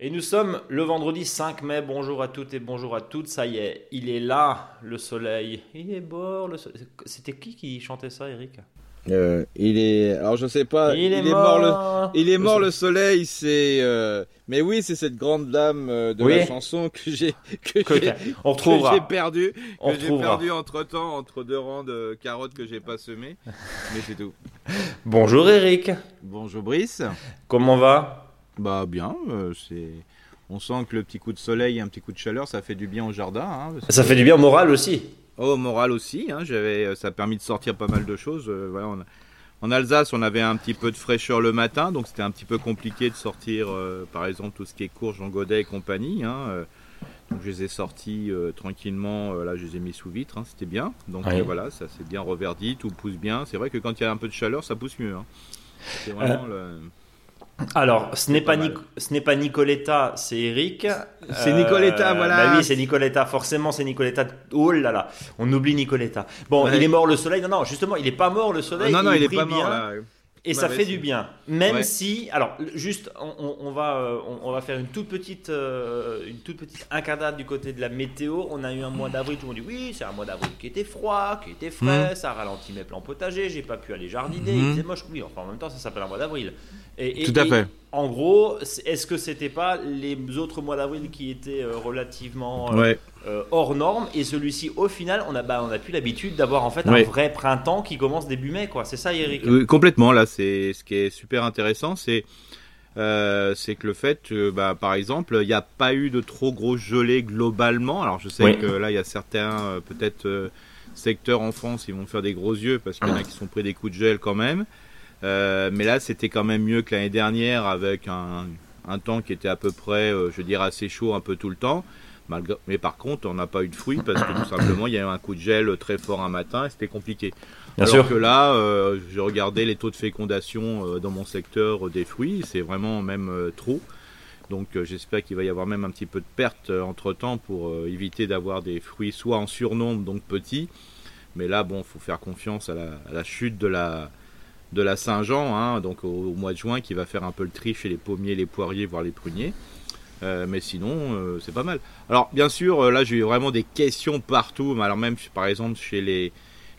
Et nous sommes le vendredi 5 mai. Bonjour à toutes et bonjour à toutes. Ça y est, il est là, le soleil. Il est beau. Le soleil. C'était qui qui chantait ça, Eric? Euh, il est, alors je sais pas, il, est, mort, le, il est mort le soleil, c'est, euh... mais oui, c'est cette grande dame euh, de la chanson que j'ai, que, j'ai, on retrouvera. que j'ai perdu, que j'ai perdu entre temps, entre deux rangs de carottes que j'ai pas semées, mais c'est tout. Bonjour Eric. Bonjour Brice. Comment va? Bah bien, euh, c'est. On sent que le petit coup de soleil et un petit coup de chaleur, ça fait du bien au jardin. Hein, ça fait du bien au moral aussi. Oh, moral aussi. Hein, j'avais, euh, ça a permis de sortir pas mal de choses. Euh, voilà, en Alsace, on avait un petit peu de fraîcheur le matin, donc c'était un petit peu compliqué de sortir, euh, par exemple, tout ce qui est courge, Jean Godet et compagnie. Hein, donc je les ai sortis tranquillement, là je les ai mis sous vitre, hein, c'était bien. Donc voilà, ça s'est bien reverdi, tout pousse bien. C'est vrai que quand il y a un peu de chaleur, ça pousse mieux. Hein. C'est vraiment le... Alors, ce n'est pas, ce n'est pas Nicoletta, c'est Eric. C'est Nicoletta, euh, voilà. Bah oui, c'est Nicoletta. Forcément, c'est Nicoletta. Oh là là, on oublie Nicoletta. Bon, il est mort le soleil. Non, non, justement, il n'est pas mort le soleil. Non, non, il, est pas mort. Là. Et ça fait du bien. Même si, alors, juste, on, va, euh, on, va faire une toute petite, euh, une toute petite incarnade du côté de la météo. On a eu un mois d'avril, tout le monde dit oui, c'est un mois d'avril qui était froid, qui était frais, mhm. ça ralentit mes plans potagers, j'ai pas pu aller jardiner, mmh. il moche. Oui, enfin, en même temps, ça s'appelle un mois d'avril. Et, tout à fait. En gros, est-ce que c'était pas les autres mois d'avril qui étaient euh, relativement euh, hors normes et celui-ci au final on a bah, on a plus l'habitude d'avoir en fait un vrai printemps qui commence début mai quoi. C'est ça Eric? Complètement. Là c'est ce qui est super intéressant c'est euh, c'est que le fait bah, par exemple il n'y a pas eu de trop gros gelées globalement. Alors je sais que là il y a certains euh, peut-être secteurs en France ils vont faire des gros yeux parce qu'il y en a qui sont pris des coups de gel quand même mais là c'était quand même mieux que l'année dernière avec un, un temps qui était à peu près je dirais assez chaud un peu tout le temps mais par contre, on n'a pas eu de fruits parce que tout simplement, il y a eu un coup de gel très fort un matin et c'était compliqué. Bien Alors sûr. que là, euh, j'ai regardé les taux de fécondation euh, dans mon secteur des fruits, c'est vraiment même euh, trop. Donc j'espère qu'il va y avoir même un petit peu de perte entre temps pour éviter d'avoir des fruits soit en surnombre, donc petits. Mais là, bon, faut faire confiance à la, chute de la, de la Saint-Jean, hein, donc au, au, mois de juin, qui va faire un peu le tri chez les pommiers, les poiriers, voire les pruniers. Euh, mais sinon, euh, c'est pas mal. Alors, bien sûr, euh, là, j'ai eu vraiment des questions partout. Alors, même, par exemple, chez les,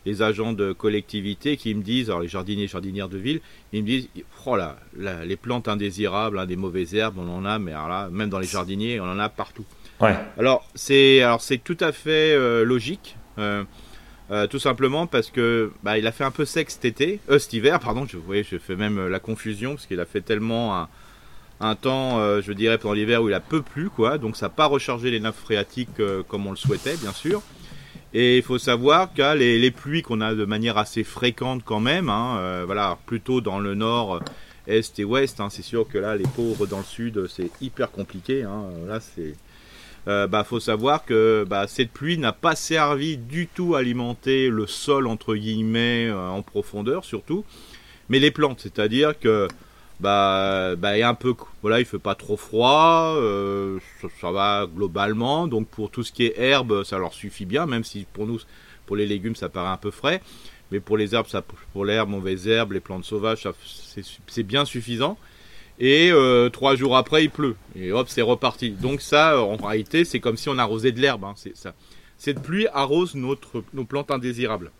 les agents de collectivité qui me disent, alors les jardiniers et jardinières de ville, ils me disent, oh là, les plantes indésirables, hein, des mauvaises herbes, on en a, mais alors là, même dans les jardiniers, on en a partout. Ouais. Alors, c'est, alors c'est tout à fait logique. Tout simplement parce que bah, il a fait un peu sec cet été, cet hiver, pardon. Je, voyez, je fais même la confusion parce qu'il a fait tellement un, temps, euh, je dirais, pendant l'hiver où il a peu plu, quoi. Donc ça n'a pas rechargé les nappes phréatiques euh, comme on le souhaitait, bien sûr. Et il faut savoir que les, les pluies qu'on a de manière assez fréquente quand même, hein, euh, voilà, plutôt dans le nord, est et ouest, hein, c'est sûr que là, les pauvres dans le sud, c'est hyper compliqué. Hein, là, c'est, bah, faut savoir que bah, cette pluie n'a pas servi du tout à alimenter le sol entre guillemets en profondeur, surtout, mais les plantes, c'est-à-dire que bah, bah un peu voilà il fait pas trop froid euh, ça, va globalement. Donc pour tout ce qui est herbe ça leur suffit bien même si pour nous pour les légumes ça paraît un peu frais. Mais pour les herbes ça pour l'herbe mauvaises herbes les plantes sauvages c'est bien suffisant et euh, trois jours après il pleut et hop c'est reparti donc ça en réalité c'est comme si on arrosait de l'herbe hein, c'est ça cette pluie arrose notre nos plantes indésirables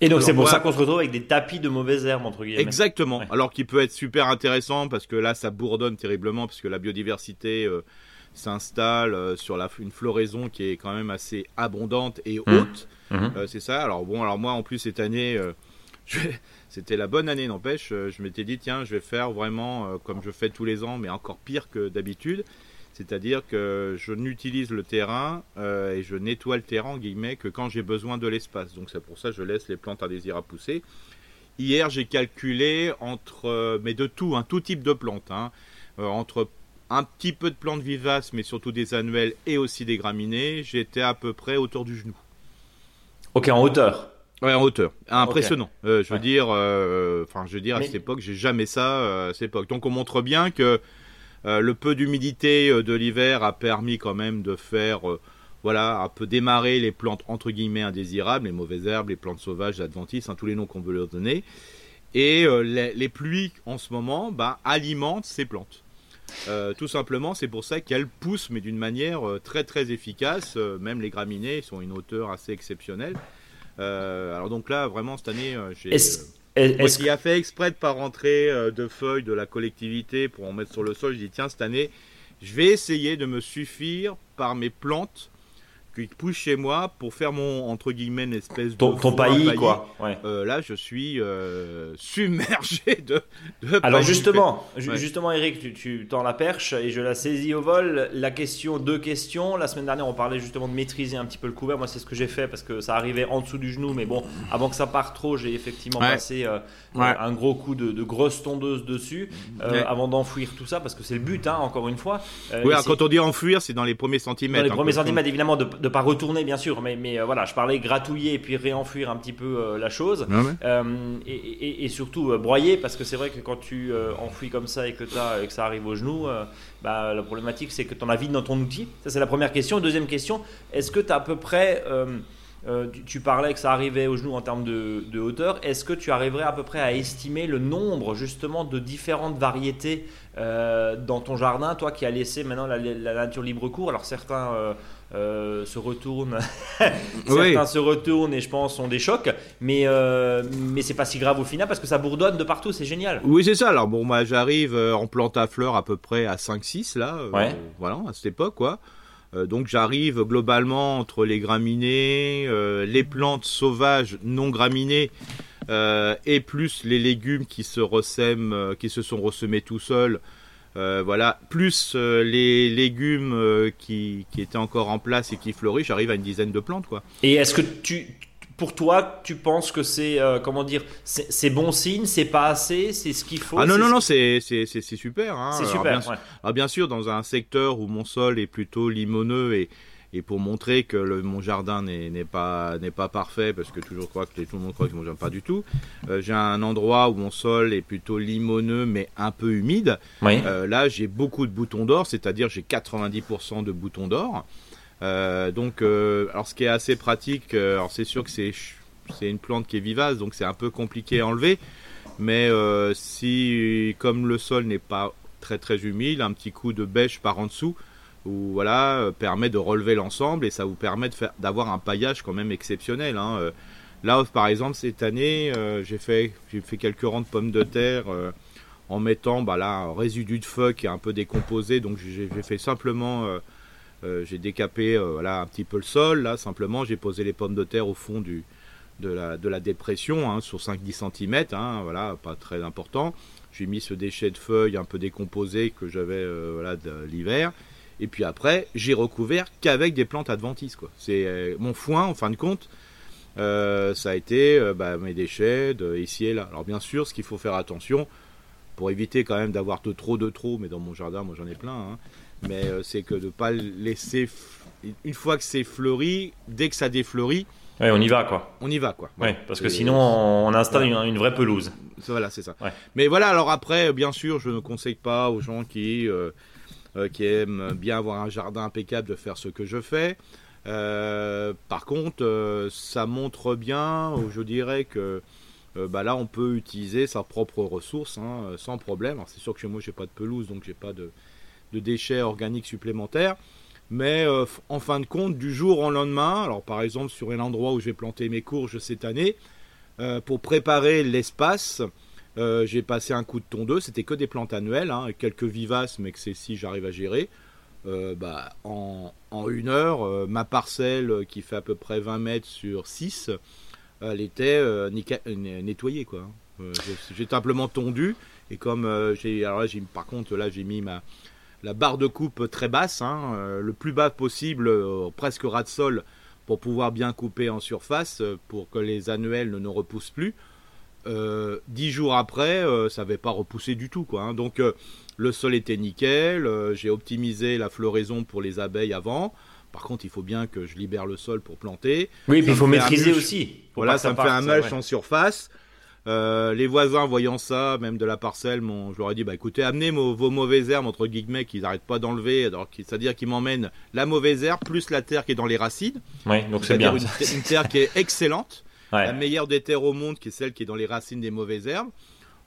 et donc c'est pour ça qu'on se retrouve avec des tapis de mauvaises herbes entre guillemets. Exactement. Alors qui peut être super intéressant parce que là ça bourdonne terriblement parce que la biodiversité euh, s'installe euh, sur la, une floraison qui est quand même assez abondante et mmh. haute. Mmh. Euh, c'est ça. Alors bon, alors moi en plus cette année, c'était la bonne année n'empêche. je m'étais dit tiens je vais faire vraiment comme je fais tous les ans mais encore pire que d'habitude. C'est-à-dire que je n'utilise le terrain euh, et je nettoie le terrain guillemets que quand j'ai besoin de l'espace. Donc c'est pour ça que je laisse les plantes indésirables pousser. Hier j'ai calculé entre, euh, mais de tout, un tout type de plantes, hein, euh, entre un petit peu de plantes vivaces, mais surtout des annuelles et aussi des graminées, j'étais à peu près autour du genou. Ok, en hauteur. Ouais, en hauteur. Impressionnant. je veux dire, enfin, je veux dire, à cette époque, j'ai jamais ça à cette époque. Donc, on montre bien que euh, le peu d'humidité euh, de l'hiver a permis quand même de faire, euh, voilà, un peu démarrer les plantes entre guillemets indésirables, les mauvaises herbes, les plantes sauvages, les adventices, hein, tous les noms qu'on veut leur donner. Et euh, les, pluies en ce moment bah, alimentent ces plantes. Euh, tout simplement, c'est pour ça qu'elles poussent, mais d'une manière euh, très très efficace. même les graminées sont une hauteur assez exceptionnelle. Alors donc là, vraiment cette année, j'ai est qui a fait exprès de pas rentrer de feuilles de la collectivité pour en mettre sur le sol. Je dis tiens cette année, je vais essayer de me suffire par mes plantes qui pousse chez moi pour faire mon entre guillemets une espèce de ton, paillis, quoi. Euh, là, je suis euh, submergé de. de Alors justement, justement, Eric, tu, tu tends la perche et je la saisis au vol. La question, deux questions. La semaine dernière, on parlait justement de maîtriser un petit peu le couvert. Moi, c'est ce que j'ai fait parce que ça arrivait en dessous du genou, mais bon, avant que ça parte trop, j'ai effectivement passé euh, un gros coup de, de grosse tondeuse dessus avant d'enfouir tout ça parce que c'est le but, hein, encore une fois. oui, quand on dit enfouir, c'est dans les premiers centimètres. Dans les hein, premiers centimètres, évidemment, de de pas retourner bien sûr, mais, mais euh, voilà, je parlais gratouiller et puis réenfuir un petit peu euh, la chose. Euh, et, et, surtout broyer, parce que c'est vrai que quand tu enfouis comme ça et que, as, et que ça arrive au genou, bah, la problématique c'est que tu en as vide dans ton outil. Ça c'est la première question. Deuxième question, est-ce que tu as à peu près... tu, parlais que ça arrivait au genou en termes de, de hauteur. Est-ce que tu arriverais à peu près à estimer le nombre justement de différentes variétés dans ton jardin, toi qui as laissé maintenant la, la nature libre cours? Alors certains euh, se retournent. Certains se retournent et je pense sont des chocs, mais euh, mais c'est pas si grave au final parce que ça bourdonne de partout, c'est génial. Oui, c'est ça. Alors bon, moi j'arrive euh, en plante à fleurs à peu près à 5-6 là, voilà, à cette époque quoi. donc j'arrive globalement entre les graminées, les plantes sauvages non graminées et plus les légumes qui se ressèment, qui se sont ressemés tout seuls. Euh, voilà, plus euh, les légumes euh, qui, étaient encore en place et qui fleurissent, j'arrive à une dizaine de plantes, quoi. Et est-ce que tu, pour toi, tu penses que c'est, comment dire, c'est bon signe, c'est pas assez, c'est ce qu'il faut Ah non, non, non, c'est super. Hein. C'est super, bien, ah, bien sûr, dans un secteur où mon sol est plutôt limoneux et, et pour montrer que le, mon jardin n'est pas n'est pas parfait parce que toujours crois que tout le monde croit que mon jardin pas du tout. Euh, j'ai un endroit où mon sol est plutôt limoneux mais un peu humide. Euh, là, j'ai beaucoup de boutons d'or, c'est-à-dire j'ai 90% de boutons d'or. Euh, donc, alors ce qui est assez pratique, alors c'est sûr que c'est c'est une plante qui est vivace, donc c'est un peu compliqué à enlever. Mais si, comme le sol n'est pas très très humide, un petit coup de bêche par en dessous, ou voilà euh, permet de relever l'ensemble et ça vous permet d'avoir un paillage quand même exceptionnel. Hein. Euh, là, par exemple, cette année, euh, j'ai fait quelques rangs de pommes de terre en mettant bah un résidu de feu qui est un peu décomposé, donc j'ai fait simplement j'ai décapé voilà un petit peu le sol là simplement j'ai posé les pommes de terre au fond de la, dépression hein, sur 5-10 cm hein, voilà pas très important j'ai mis ce déchet de feuilles un peu décomposé que j'avais l'hiver et puis après, j'ai recouvert qu'avec des plantes adventices. Quoi. C'est euh, mon foin, en fin de compte, euh, ça a été euh, bah, mes déchets de ici et là. Alors bien sûr, ce qu'il faut faire attention, pour éviter quand même d'avoir de trop de trop, mais dans mon jardin, moi j'en ai plein, hein, mais c'est que de ne pas laisser, une fois que c'est fleuri, dès que ça défleurit, Ouais, on y va quoi. On y va quoi. Ouais, parce que sinon on installe une, vraie pelouse. Voilà, c'est ça. Mais voilà, alors après, bien sûr, je ne conseille pas aux gens qui qui aime bien avoir un jardin impeccable de faire ce que je fais. Euh, par contre, euh, ça montre bien, je dirais que bah là, on peut utiliser sa propre ressource hein, sans problème. C'est sûr que chez moi, j'ai pas de pelouse, donc j'ai pas de, déchets organiques supplémentaires. Mais en fin de compte, du jour au lendemain, alors par exemple sur un endroit où j'ai planté mes courges cette année, pour préparer l'espace, euh, j'ai passé un coup de tondeuse, c'était que des plantes annuelles, hein, quelques vivaces, mais que c'est si j'arrive à gérer. Euh, bah, en, une heure, euh, ma parcelle qui fait à peu près 20 mètres sur 6, elle était nettoyée. Quoi. j'ai simplement tondu, et comme j'ai. Alors là, par contre, là, j'ai mis ma, la barre de coupe très basse, hein, le plus bas possible, presque ras de sol, pour pouvoir bien couper en surface, pour que les annuelles ne repoussent plus. Euh, dix jours après, euh, ça n'avait pas repoussé du tout. Quoi, hein. Donc euh, le sol était nickel, j'ai optimisé la floraison pour les abeilles avant. Par contre, il faut bien que je libère le sol pour planter. Oui, puis il faut maîtriser aussi. Voilà, ça me fait un mulch en surface. Euh, les voisins voyant ça, même de la parcelle, je leur ai dit bah écoutez, amenez vos mauvaises herbes entre guillemets qu'ils n'arrêtent pas d'enlever, c'est-à-dire qu'ils m'emmènent la mauvaise herbe plus la terre qui est dans les racines. Oui, donc c'est bien. Une, une, terre qui est excellente, la meilleure des terres au monde, qui est celle qui est dans les racines des mauvaises herbes.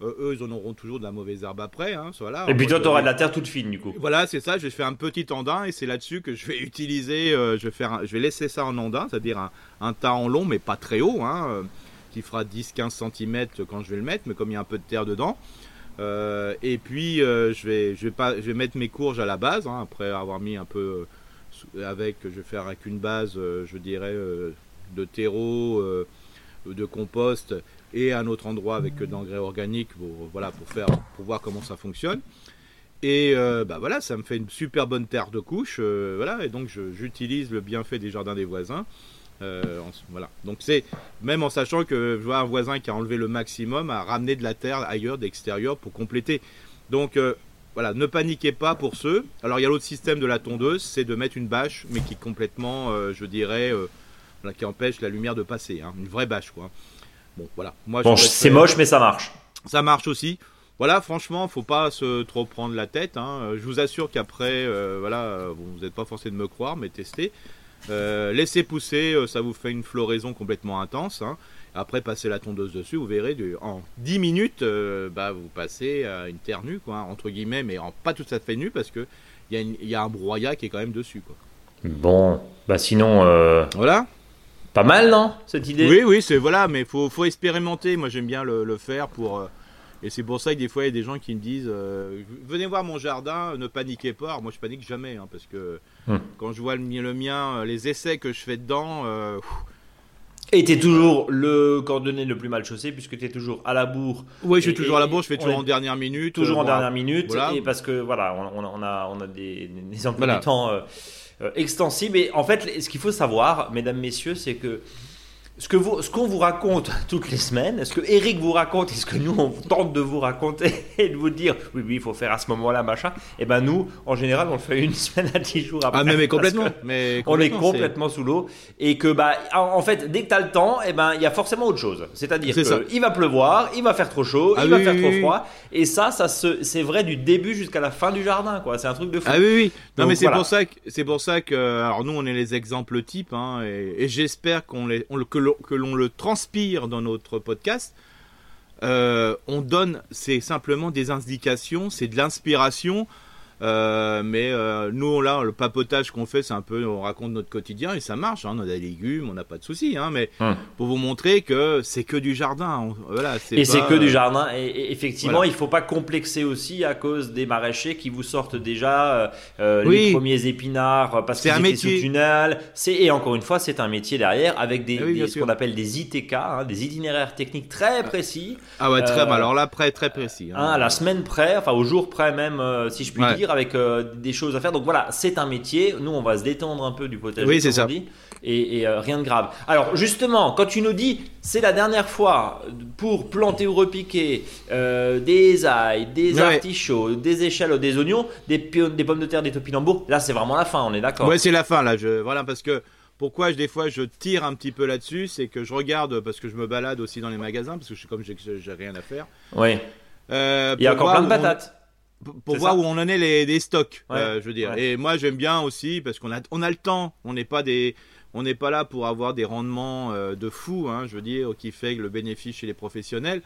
Euh, eux, ils en auront toujours de la mauvaise herbe après. Hein, voilà. Et puis toi, tu auras de la terre toute fine, du coup. Voilà, c'est ça. Je vais faire un petit andin et c'est là-dessus que je vais utiliser. Euh, je, vais faire je vais laisser ça en andin, c'est-à-dire un, un tas en long, mais pas très haut. Hein, qui fera 10-15 cm quand je vais le mettre, mais comme il y a un peu de terre dedans. Euh, et puis euh, je, vais, je, vais pas, je vais mettre mes courges à la base, hein, après avoir mis un peu euh, avec, je vais faire avec une base, je dirais, de terreau, de compost et un autre endroit avec d'engrais organiques pour, voilà, pour, faire, pour voir comment ça fonctionne. Et bah voilà, ça me fait une super bonne terre de couche, voilà, et donc j'utilise le bienfait des jardins des voisins euh, voilà. Donc c'est même en sachant que je vois un voisin qui a enlevé le maximum à ramener de la terre ailleurs, d'extérieur pour compléter. Donc euh, voilà, ne paniquez pas pour ceux. Alors il y a l'autre système de la tondeuse, c'est de mettre une bâche, mais qui complètement, euh, je dirais, qui empêche la lumière de passer. Hein. une vraie bâche quoi. Bon voilà. Moi, bon, c'est moche, mais ça marche. Ça marche aussi. Voilà, franchement, faut pas se trop prendre la tête. Hein. Je vous assure qu'après, voilà, vous n'êtes pas forcé de me croire, mais testez. Euh, laissez pousser, euh, ça vous fait une floraison complètement intense. Hein. Après, passez la tondeuse dessus, vous verrez, en 10 minutes, euh, bah, vous passez à une terre nue, quoi, entre guillemets, mais en, pas tout à fait nue parce qu'il y, a y a un broyat qui est quand même dessus. Quoi. Bon, bah sinon. Voilà. Pas mal, non, cette idée? Oui, oui, c'est voilà, mais faut, faut expérimenter. Moi, j'aime bien le, le faire pour et c'est pour ça que des fois, il y a des gens qui me disent euh, Venez voir mon jardin, ne paniquez pas. Alors moi, je panique jamais, hein, parce que hum. quand je vois le, le, mien, euh, les essais que je fais dedans. Euh, et tu es toujours le coordonné le plus mal chaussé, puisque tu es toujours à la bourre. Oui, je suis toujours à la bourre, je fais toujours en dernière minute. Toujours en dernière minute, et parce que voilà, on, a, on a des, des emplois de temps extensibles. Et en fait, ce qu'il faut savoir, mesdames, messieurs, c'est que ce que vous, ce qu'on vous raconte toutes les semaines, ce que Eric vous raconte et ce que nous on tente de vous raconter et de vous dire, oui, oui, il faut faire à ce moment-là, machin. Et eh ben nous, en général, on le fait une semaine à dix jours après. Ah mais, mais complètement. Mais on est complètement sous l'eau et que bah, en fait, dès que tu as le temps, et eh ben il y a forcément autre chose. C'est-à-dire qu'il va pleuvoir, il va faire trop chaud, ah il va faire trop froid. Et ça, ça c'est vrai du début jusqu'à la fin du jardin, quoi. C'est un truc de fou. Ah oui, oui. Non mais c'est pour ça que c'est pour ça que alors nous on est les exemples types, hein, et, j'espère qu'on les, on, que que l'on le transpire dans notre podcast, euh, on donne, c'est simplement des indications, c'est de l'inspiration. Euh, mais euh, nous, là, le papotage qu'on fait, c'est un peu, on raconte notre quotidien et ça marche. Hein, on a des légumes, on n'a pas de soucis. Hein, mais hum. pour vous montrer que c'est que du jardin. voilà, et c'est que du jardin. Et, effectivement, il il faut pas complexer aussi à cause des maraîchers qui vous sortent déjà euh, les premiers épinards parce que c'est un métier. sous tunnel. Et encore une fois, c'est un métier derrière avec des, ah ce qu'on appelle des ITK, hein, des itinéraires techniques très précis. Ah ouais, très. alors là, près, très précis. à la semaine près, enfin au jour près même, si je puis dire avec euh, des choses à faire. Donc voilà, c'est un métier. Nous, on va se détendre un peu du potager. Oui, c'est ça. et, euh, rien de grave. Alors justement, quand tu nous dis c'est la dernière fois pour planter ou repiquer euh, des ailles, des artichauts, des échalotes, des oignons, des, des pommes de terre, des topinambours, là c'est vraiment la fin, on est d'accord Ouais, c'est la fin là. Je, voilà, parce que pourquoi des fois je tire un petit peu là-dessus, c'est que je regarde parce que je me balade aussi dans les magasins parce que je suis comme j'ai rien à faire. Oui. Il y a encore plein de patates pour voir où on en est les, les stocks, euh, je veux dire. Et moi j'aime bien aussi parce qu'on a on a le temps, on n'est pas des on n'est pas là pour avoir des rendements euh, de fou, hein, je veux dire, qui fait le bénéfice chez les professionnels.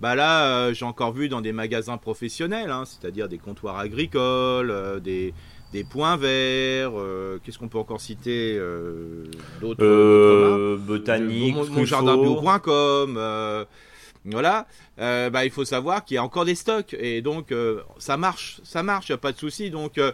Bah là, euh, j'ai encore vu dans des magasins professionnels, hein, c'est-à-dire des comptoirs agricoles, des, des points verts. Qu'est-ce qu'on peut encore citer D'autres botaniques, mon, mon jardin bio.com. Voilà, euh, bah, il faut savoir qu'il y a encore des stocks et donc euh, ça marche, ça marche, il n'y a pas de souci. Donc, euh,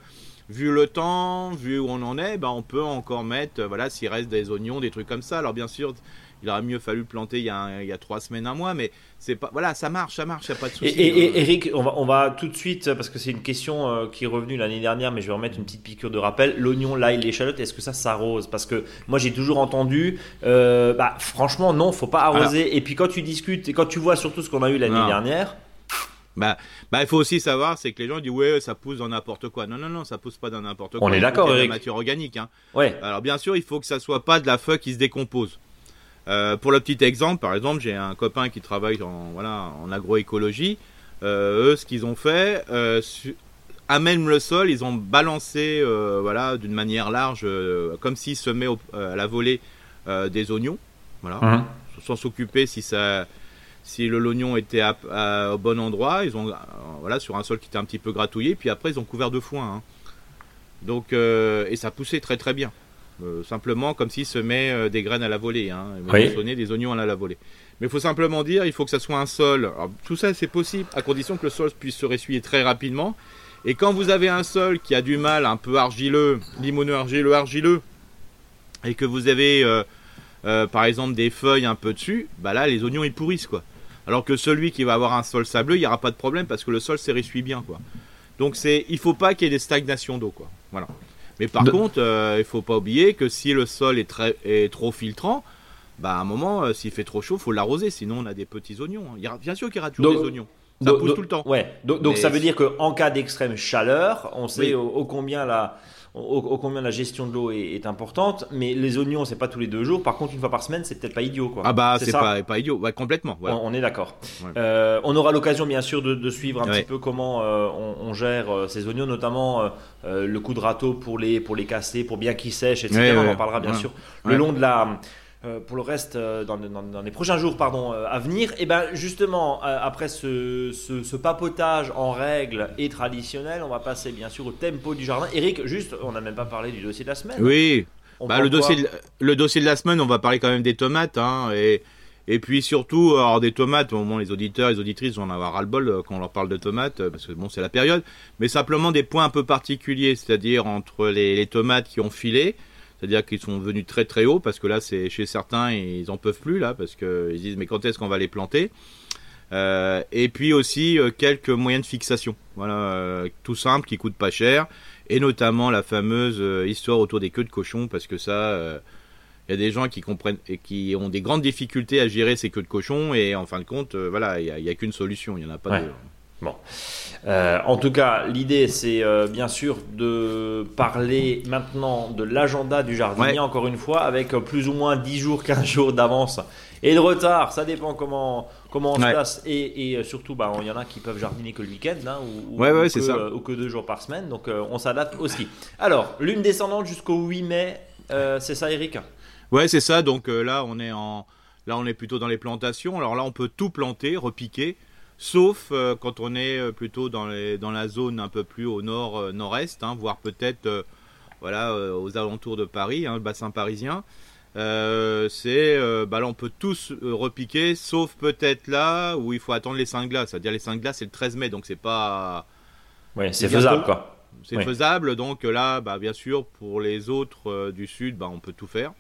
vu le temps, vu où on en est, bah, on peut encore mettre, voilà, s'il reste des oignons, des trucs comme ça. Alors, bien sûr, il aurait mieux fallu planter il y a, il y a trois semaines, un mois, mais c'est pas, voilà, ça marche, ça marche, il n'y a pas de souci. Et, Eric, on va, on va tout de suite, parce que c'est une question euh, qui est revenue l'année dernière, mais je vais remettre une petite piqûre de rappel. L'oignon, l'ail, l'échalote, est-ce que ça s'arrose? Parce que moi, j'ai toujours entendu, euh, bah, franchement, non, faut pas arroser. Et puis quand tu discutes et quand tu vois surtout ce qu'on a eu l'année dernière. Bah, bah, il faut aussi savoir, c'est que les gens disent ouais, ça pousse dans n'importe quoi. Non, non, non, ça pousse pas dans n'importe quoi. On est d'accord, Eric. la matière organique. Hein. Ouais. Alors bien sûr, il faut que ça soit pas de la feuille qui se décompose. Pour le petit exemple, par exemple, j'ai un copain qui travaille en, voilà, en agroécologie. eux, ce qu'ils ont fait, amène le sol, ils ont balancé voilà, d'une manière large, comme s'ils semaient à la volée des oignons. Voilà. Mmh. Sans s'occuper si ça si le l'oignon était au bon endroit, ils ont euh, voilà sur un sol qui était un petit peu gratouillé, puis après ils ont couvert de foin. Hein. Donc euh, et ça poussait très très bien. Euh, simplement comme s'ils semaient des graines à la volée, hein, des oignons à la volée. Mais il faut simplement dire, il faut que ça soit un sol. tout ça c'est possible à condition que le sol puisse se ressuyer très rapidement. Et quand vous avez un sol qui a du mal, un peu argileux, limoneux argileux, argileux, et que vous avez par exemple des feuilles un peu dessus, bah là les oignons ils pourrissent quoi. Alors que celui qui va avoir un sol sableux, il n'y aura pas de problème parce que le sol s'essuie bien, quoi. Donc c'est, il faut pas qu'il y ait des stagnations d'eau, quoi. Voilà. Mais par contre, euh, il faut pas oublier que si le sol est, très, est trop filtrant, bah à un moment, euh, s'il fait trop chaud, faut l'arroser. Sinon, on a des petits oignons. Hein. Il y a, bien sûr qu'il y aura toujours des oignons. Ça pousse tout le temps. Ouais. Donc, ça veut dire qu'en cas d'extrême chaleur, on sait au, combien la au, combien la gestion de l'eau est, importante. Mais les oignons, c'est pas tous les deux jours. Par contre, une fois par semaine, c'est peut-être pas idiot. Quoi. Ah bah, c'est pas, pas idiot. Ouais, complètement. On, est d'accord. Euh, on aura l'occasion, bien sûr, de, suivre un petit peu comment euh, on, gère euh, ces oignons, notamment le coup de râteau pour les, pour les casser, pour bien qu'ils sèchent, etc. on en parlera, bien sûr, le long de la pour le reste euh, dans, les prochains jours pardon, euh, à venir. Et ben justement, après ce, ce, papotage en règle et traditionnel, on va passer bien sûr au tempo du jardin. Eric, juste, on n'a même pas parlé du dossier de la semaine. Oui, bah, le, dossier de, le dossier de la semaine, on va parler quand même des tomates. Hein, et, et puis surtout, alors des tomates, au moins les auditeurs, les auditrices vont en avoir ras-le-bol quand on leur parle de tomates, parce que bon, c'est la période. Mais simplement des points un peu particuliers, c'est-à-dire entre les, les tomates qui ont filé c'est-à-dire qu'ils sont venus très très haut parce que là, c'est chez certains, ils en peuvent plus là parce qu'ils disent mais quand est-ce qu'on va les planter? Euh, Et puis aussi euh, quelques moyens de fixation, voilà, euh, tout simple qui coûtent pas cher, et notamment la fameuse histoire autour des queues de cochon parce que ça. il y a des gens qui comprennent et qui ont des grandes difficultés à gérer ces queues de cochon. Et en fin de compte, voilà, il n'y a, qu'une solution, il n'y en a pas de. Bon. Euh, en tout cas, l'idée, c'est euh, bien sûr de parler maintenant de l'agenda du jardinier, encore une fois, avec euh, plus ou moins 10 jours, 15 jours d'avance et de retard. Ça dépend comment, comment on se place. Et, surtout, bah, il y en a qui peuvent jardiner que le week-end, hein, ou, que, ou, que, deux jours par semaine. Donc, on s'adapte aussi. Alors, lune descendante jusqu'au 8 mai, c'est ça, Eric? Ouais, c'est ça. Donc là, on est en. Là, on est plutôt dans les plantations. Alors là, on peut tout planter, repiquer sauf euh, quand on est euh, plutôt dans, la zone un peu plus au nord, euh, nord-est, hein, voire peut-être voilà, aux alentours de Paris, hein, le bassin parisien. c'est bah là on peut tous repiquer sauf peut-être là où il faut attendre les 5 glaces. C'est-à-dire les 5 glaces c'est le 13 mai donc c'est pas ouais c'est faisable quoi. C'est faisable donc là bah bien sûr pour les autres du sud bah on peut tout faire.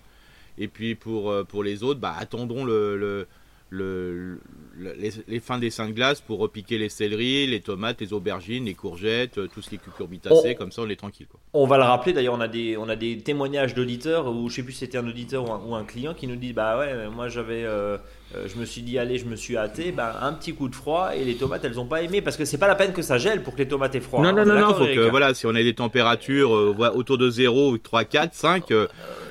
Et puis pour pour les autres bah attendons le le, les, fins des cinq glaces pour repiquer les céleris, les tomates, les aubergines, les courgettes, euh, tout ce qui est cucurbitacé, comme ça on est tranquille. Quoi. On va le rappeler, d'ailleurs on, a des, on a des témoignages d'auditeurs, ou je sais plus si c'était un auditeur ou un, client qui nous dit Bah ouais, moi j'avais. Euh, euh, je me suis dit, allez, je me suis hâté, bah, un petit coup de froid et les tomates, elles n'ont pas aimé parce que c'est pas la peine que ça gèle pour que les tomates aient froid. Non, hein. non, non, non, faut que, voilà, si on a des températures autour de 0, 3, 4, 5,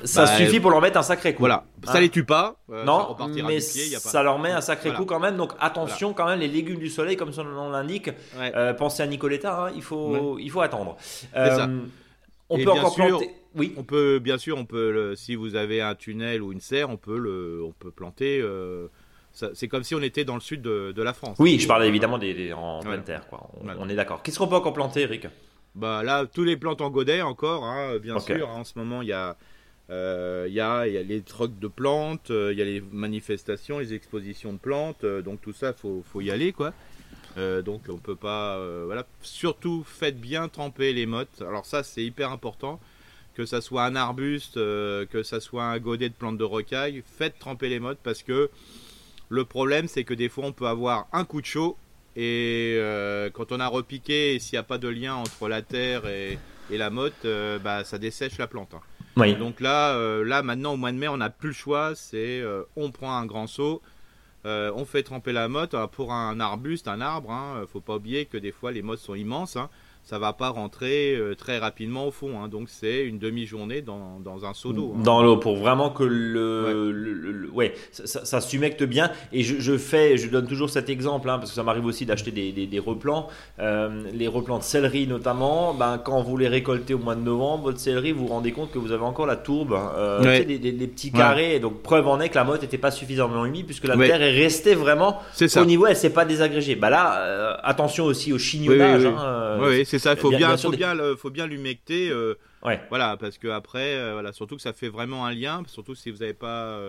ça bah, suffit pour leur mettre un sacré coup. Voilà, ça les tue pas. non, mais ça leur met un sacré coup quand même. Donc attention quand même, les légumes du soleil, comme son nom l'indique. Euh, pensez à Nicoletta, hein, il faut, il faut attendre. Euh, on peut encore planter. Oui. On peut bien sûr, on peut si vous avez un tunnel ou une serre, on peut le, on peut planter. Euh, c'est comme si on était dans le sud de, la France. Oui, je parlais évidemment des, en pleine terre. Quoi. On, est d'accord. Qu'est-ce qu'on peut encore planter, Eric? Bah là, tous les plantes en godet encore, hein, bien sûr. Hein, en ce moment, il y a il euh, y, a, les trocs de plantes, il euh, y a les manifestations, les expositions de plantes, euh, donc tout ça, faut, faut y aller, quoi. donc on peut pas, voilà. Surtout, faites bien tremper les mottes. Alors ça, c'est hyper important. Que ça soit un arbuste, que ça soit un godet de plantes de rocaille, faites tremper les mottes parce que le problème, c'est que des fois, on peut avoir un coup de chaud et quand on a repiqué, s'il n'y a pas de lien entre la terre et, la motte, bah, ça dessèche la plante. Hein. Donc là, euh, là maintenant au mois de mai, on n'a plus le choix. C'est euh, on prend un grand seau, euh, on fait tremper la motte pour un arbuste, un arbre. Hein, faut pas oublier que des fois les mottes sont immenses. Hein. Ça va pas rentrer euh, très rapidement au fond. Hein. Donc c'est une demi-journée dans, dans, un seau d'eau. Hein. Dans l'eau pour vraiment que le, ouais, ça, ça, s'humecte bien. Et je, je, fais, je donne toujours cet exemple hein, parce que ça m'arrive aussi d'acheter des, des, replants, euh, les replants de céleri notamment. Ben, quand vous les récoltez au mois de novembre, votre céleri, vous vous rendez compte que vous avez encore la tourbe, euh, des, des, petits carrés. Donc preuve en est que la motte n'était pas suffisamment humide puisque la terre est restée vraiment au niveau, elle s'est pas désagrégée. Bah là, attention aussi au chignonnage. Oui, c'est ça. Il faut bien, faut bien, faut bien l'humecter. Euh, voilà, parce que après, euh, voilà, surtout que ça fait vraiment un lien, surtout si vous n'avez pas,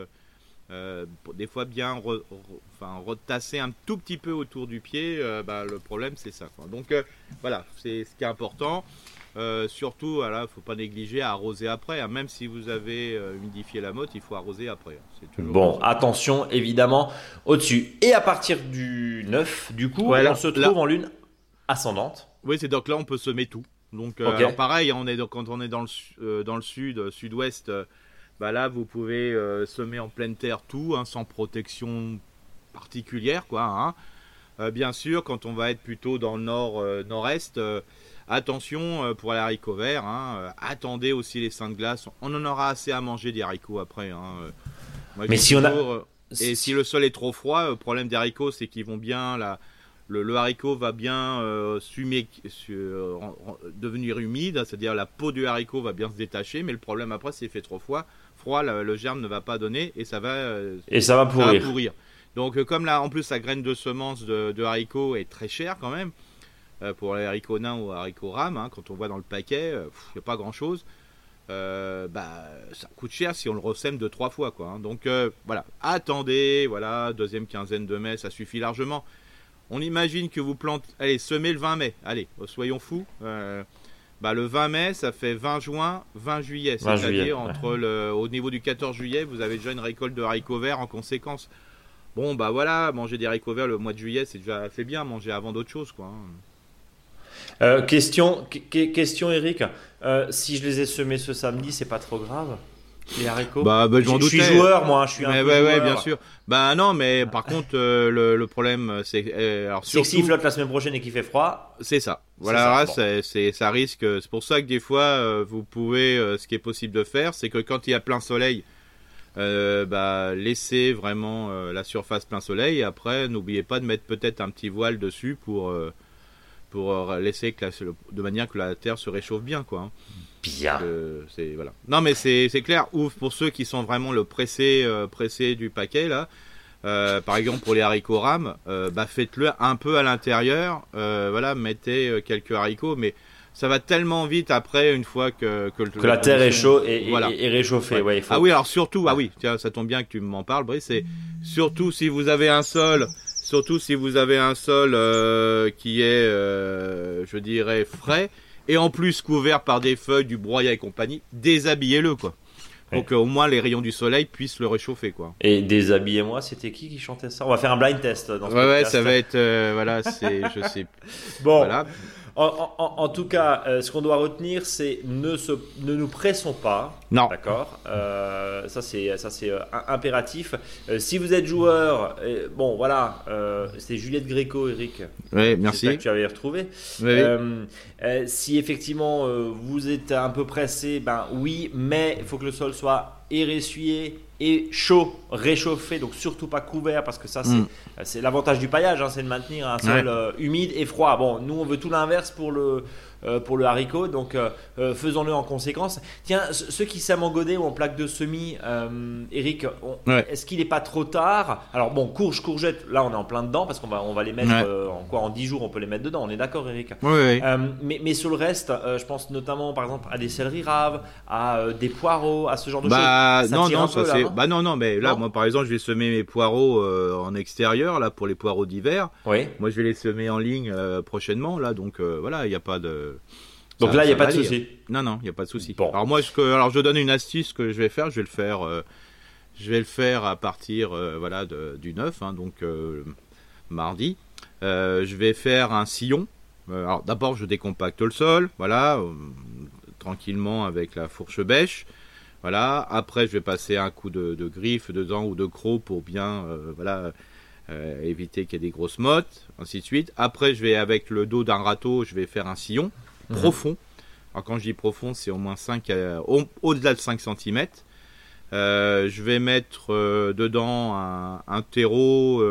euh, des fois bien, enfin, retasser un tout petit peu autour du pied. bah, le problème, c'est ça. Donc voilà, c'est ce qui est important. surtout, voilà, faut pas négliger à arroser après. Hein. Même si vous avez humidifié la motte, il faut arroser après. Hein. bon, attention évidemment au-dessus. Et à partir du 9, du coup, on se trouve en lune ascendante. Oui, c'est donc là on peut semer tout. Donc euh, pareil, on est quand on est dans le euh, dans le sud, euh, sud-ouest, bah là vous pouvez semer en pleine terre tout, hein, sans protection particulière, quoi. Hein. bien sûr, quand on va être plutôt dans le nord nord-est, attention pour les haricots verts. Hein, attendez aussi les seins de glace. On en aura assez à manger des haricots après. Mais si on a et si le sol est trop froid, le problème des haricots, c'est qu'ils vont bien la le, haricot va bien euh, euh devenir humide, c'est-à-dire la peau du haricot va bien se détacher, mais le problème après, c'est fait trop froid, froid, le, germe ne va pas donner et ça va, euh, et ça va pourrir. Donc euh, comme là, en plus, la graine de semence de, haricot est très chère quand même, pour les haricots nains ou haricots rames, hein, quand on voit dans le paquet, il n'y a pas grand-chose. bah, ça coûte cher si on le ressème deux trois fois quoi. Hein. Donc voilà, attendez, voilà, deuxième quinzaine de mai, ça suffit largement. On imagine que vous plantez, allez, semez le 20 mai. Allez, soyons fous. Euh, bah, le 20 mai, ça fait 20 juin, 20 juillet. C'est-à-dire entre le, au niveau du 14 juillet, vous avez déjà une récolte de haricots verts en conséquence. Bon, bah voilà, manger des haricots verts le mois de juillet, c'est déjà fait bien. Manger avant d'autres choses, quoi. Hein. Euh, question, question, Eric. Euh, si je les ai semés ce samedi, c'est pas trop grave les haricots Bah, bah je suis joueur, moi. Je suis un mais peu ouais, ouais, bien sûr. Bah non, mais par contre, euh, le, le, problème, c'est euh, alors surtout... s'il flotte la semaine prochaine et qu'il fait froid. C'est ça. Voilà, c'est ça, ça risque. C'est pour ça que des fois, euh, vous pouvez, ce qui est possible de faire, c'est que quand il y a plein soleil, bah laissez vraiment la surface plein soleil. Et après, n'oubliez pas de mettre peut-être un petit voile dessus pour pour laisser que de manière que la terre se réchauffe bien, quoi. Hein. Bien. c'est voilà. Non mais c'est clair. Ouf pour ceux qui sont vraiment le pressé euh, pressé du paquet là. Euh, par exemple pour les haricots rames, euh, bah faites-le un peu à l'intérieur. voilà, mettez quelques haricots, mais ça va tellement vite après une fois que que, la terre est chaude et, voilà. réchauffée. Ouais. Ah oui, alors surtout, ah oui, tiens, ça tombe bien que tu m'en parles, Brice. C'est surtout si vous avez un sol, surtout si vous avez un sol qui est, je dirais, frais et en plus couvert par des feuilles, du broyat et compagnie, déshabillez-le quoi. Pour qu'au moins les rayons du soleil puissent le réchauffer quoi. Et déshabillez-moi, c'était qui qui chantait ça? On va faire un blind test dans ce Ouais ouais, ça va être euh, voilà, c'est je sais. Bon. Voilà. En, tout cas, euh, ce qu'on doit retenir, c'est ne, ne nous pressons pas. Non. D'accord euh, Ça, c'est, ça, c'est euh, impératif. si vous êtes joueur, bon, voilà, c'était Juliette Gréco, Eric. Oui, merci. que tu avais retrouvé. Oui, si effectivement vous êtes un peu pressé, ben oui, mais il faut que le sol soit et et chaud, réchauffé, donc surtout pas couvert parce que ça c'est mm. l'avantage du paillage, hein, c'est de maintenir un sol euh, humide et froid. Bon, nous on veut tout l'inverse pour le pour le haricot. Donc euh, euh, faisons-le en conséquence. Tiens, ceux qui godet ou en plaque de semis, Eric, est-ce qu'il n'est pas trop tard? Alors bon, courge, courgette, là on est en plein dedans parce qu'on va, on va les mettre en quoi En 10 jours, on peut les mettre dedans. On est d'accord, Eric? Oui. mais, mais sur le reste, je pense notamment par exemple à des céleris raves, à des poireaux, à ce genre de bah, choses. non, non, ça c'est. Bah non, non, mais là, moi par exemple, je vais semer mes poireaux en extérieur, là pour les poireaux d'hiver. Oui. Moi, je vais les semer en ligne prochainement, là, donc voilà, il n'y a pas de. Donc là, il n'y a pas de souci. Non, non, il n'y a pas de souci. Alors moi, je, alors je donne une astuce que je vais faire. Je vais le faire, euh, je vais le faire à partir, euh, voilà, du 9, hein, donc euh, mardi. je vais faire un sillon. alors d'abord, je décompacte le sol, voilà, tranquillement avec la fourche bêche. Voilà. Après, je vais passer un coup de, griffe dedans ou de croc pour bien, voilà, éviter qu'il y ait des grosses mottes, ainsi de suite. Après, je vais avec le dos d'un râteau, je vais faire un sillon mhm. profond. Alors quand je dis profond, c'est au moins 5 au-delà de 5 cm. je vais mettre dedans un, terreau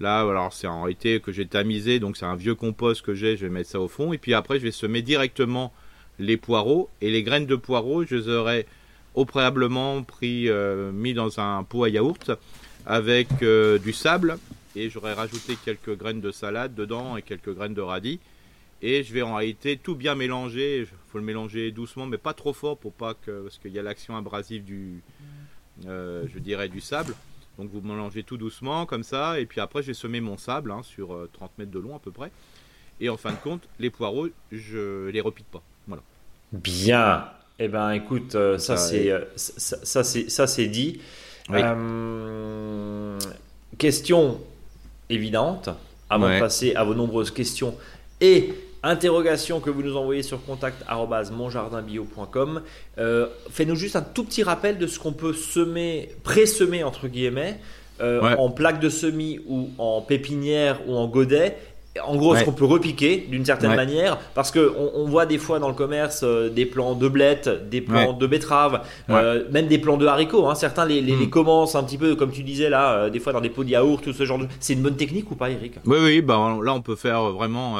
Là, alors c'est en réalité que j'ai tamisé, donc c'est un vieux compost que j'ai, je vais mettre ça au fond. Et puis après, je vais semer directement les poireaux. Et les graines de poireaux, je les aurais au préalablement pris, euh, mis dans un pot à yaourt avec euh, du sable. Et j'aurais rajouté quelques graines de salade dedans et quelques graines de radis. Et je vais en réalité tout bien mélanger. Il faut le mélanger doucement, mais pas trop fort pour pas que, parce qu'il y a l'action abrasive du, euh, je dirais, du sable. Donc vous mélangez tout doucement comme ça, et puis après j'ai semé mon sable hein, sur 30 euh, mètres de long à peu près. Et en fin de compte, les poireaux, je les repique pas. Voilà. Bien. Eh ben écoute, euh, ça, c'est euh, ça, c'est ça c'est dit. question évidente avant de passer à vos nombreuses questions et interrogation que vous nous envoyez sur contact@monjardinbio.com. Euh, Fais-nous juste un tout petit rappel de ce qu'on peut semer, pré-semer entre guillemets, euh, en plaque de semis ou en pépinière ou en godet. En gros, ce qu'on peut repiquer d'une certaine manière, parce que on, voit des fois dans le commerce euh, des plants de blettes, des plants de betteraves, euh, même des plants de haricots. Hein. Certains les, les, hmm. commencent un petit peu, comme tu disais là, des fois dans des pots de yaourt, tout ce genre de. C'est une bonne technique ou pas, Eric? Oui, oui. Bah, là, on peut faire vraiment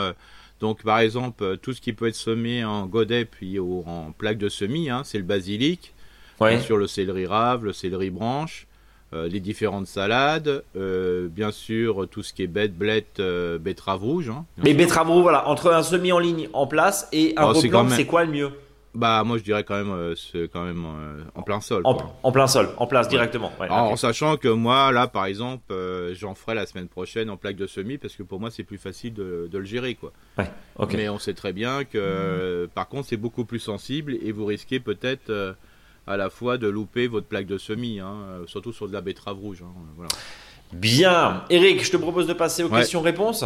donc par exemple, euh, tout ce qui peut être semé en godet puis en plaque de semis, hein, c'est le basilic, bien sûr le céleri rave, le céleri branche, euh, les différentes salades, euh, bien sûr tout ce qui est bête, blette, betterave rouge. Hein, les betteraves rouges, voilà, entre un semis en ligne en place et un oh, c'est quoi le mieux? Bah moi je dirais quand même euh, quand même euh, en plein sol. En, plein sol, en place directement. En sachant que moi là par exemple euh, j'en ferai la semaine prochaine en plaque de semis parce que pour moi c'est plus facile de, le gérer quoi. Ouais, Mais on sait très bien que par contre c'est beaucoup plus sensible et vous risquez peut-être à la fois de louper votre plaque de semis, hein, surtout sur de la betterave rouge. Hein, voilà. Bien, Eric, je te propose de passer aux questions-réponses.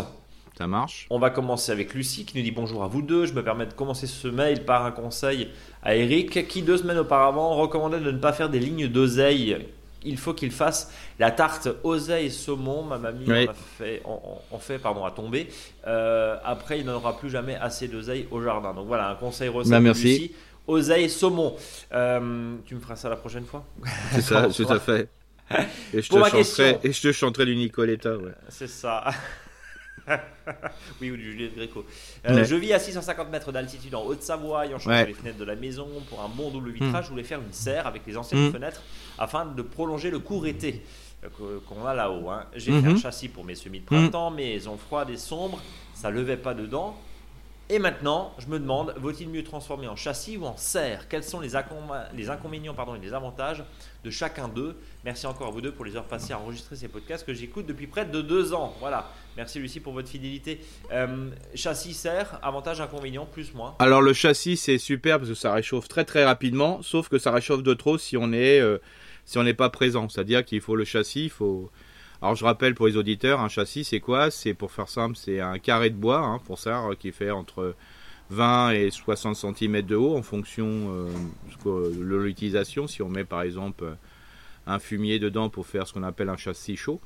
Ça marche. On va commencer avec Lucie qui nous dit bonjour à vous deux. Je me permets de commencer ce mail par un conseil à Eric qui, deux semaines auparavant, recommandait de ne pas faire des lignes d'oseille? Il faut qu'il fasse la tarte oseille saumon. Ma mamie en, a fait, en, fait pardon, à tomber. Euh, après, il n'aura plus jamais assez d'oseille au jardin. Donc voilà, un conseil recette bah, merci. Lucie. Oseille saumon. Euh, tu me feras ça la prochaine fois? C'est ça, tout à fait. Et je, te chanterai, et je te chanterai du Nicoletta. Ouais. C'est ça. oui, ou du Juliette Gréco. Euh, je vis à 650 mètres d'altitude en Haute-Savoie, en changeant les fenêtres de la maison pour un bon double vitrage. Mm. Je voulais faire une serre avec les anciennes mm. fenêtres afin de prolonger le court été euh, qu'on a là-haut. Hein. J'ai fait un châssis pour mes semis de printemps, mais ont froides et sombres, ça levait pas dedans. Et maintenant, je me demande, vaut-il mieux transformer en châssis ou en serre? Quels sont les, les inconvénients pardon, et les avantages de chacun d'eux Merci encore à vous deux pour les heures passées à enregistrer ces podcasts que j'écoute depuis près de deux ans. Voilà. Merci Lucie pour votre fidélité. Euh, châssis serre, avantage, inconvénient, plus, moins Alors le châssis c'est super parce que ça réchauffe très très rapidement, sauf que ça réchauffe de trop si on est euh, si on n'est pas présent. C'est-à-dire qu'il faut le châssis, il faut alors je rappelle pour les auditeurs, un châssis c'est quoi? C'est pour faire simple, c'est un carré de bois, hein, pour ça, qui fait entre 20 et 60 cm de haut en fonction euh, de l'utilisation. Si on met par exemple un fumier dedans pour faire ce qu'on appelle un châssis chaud.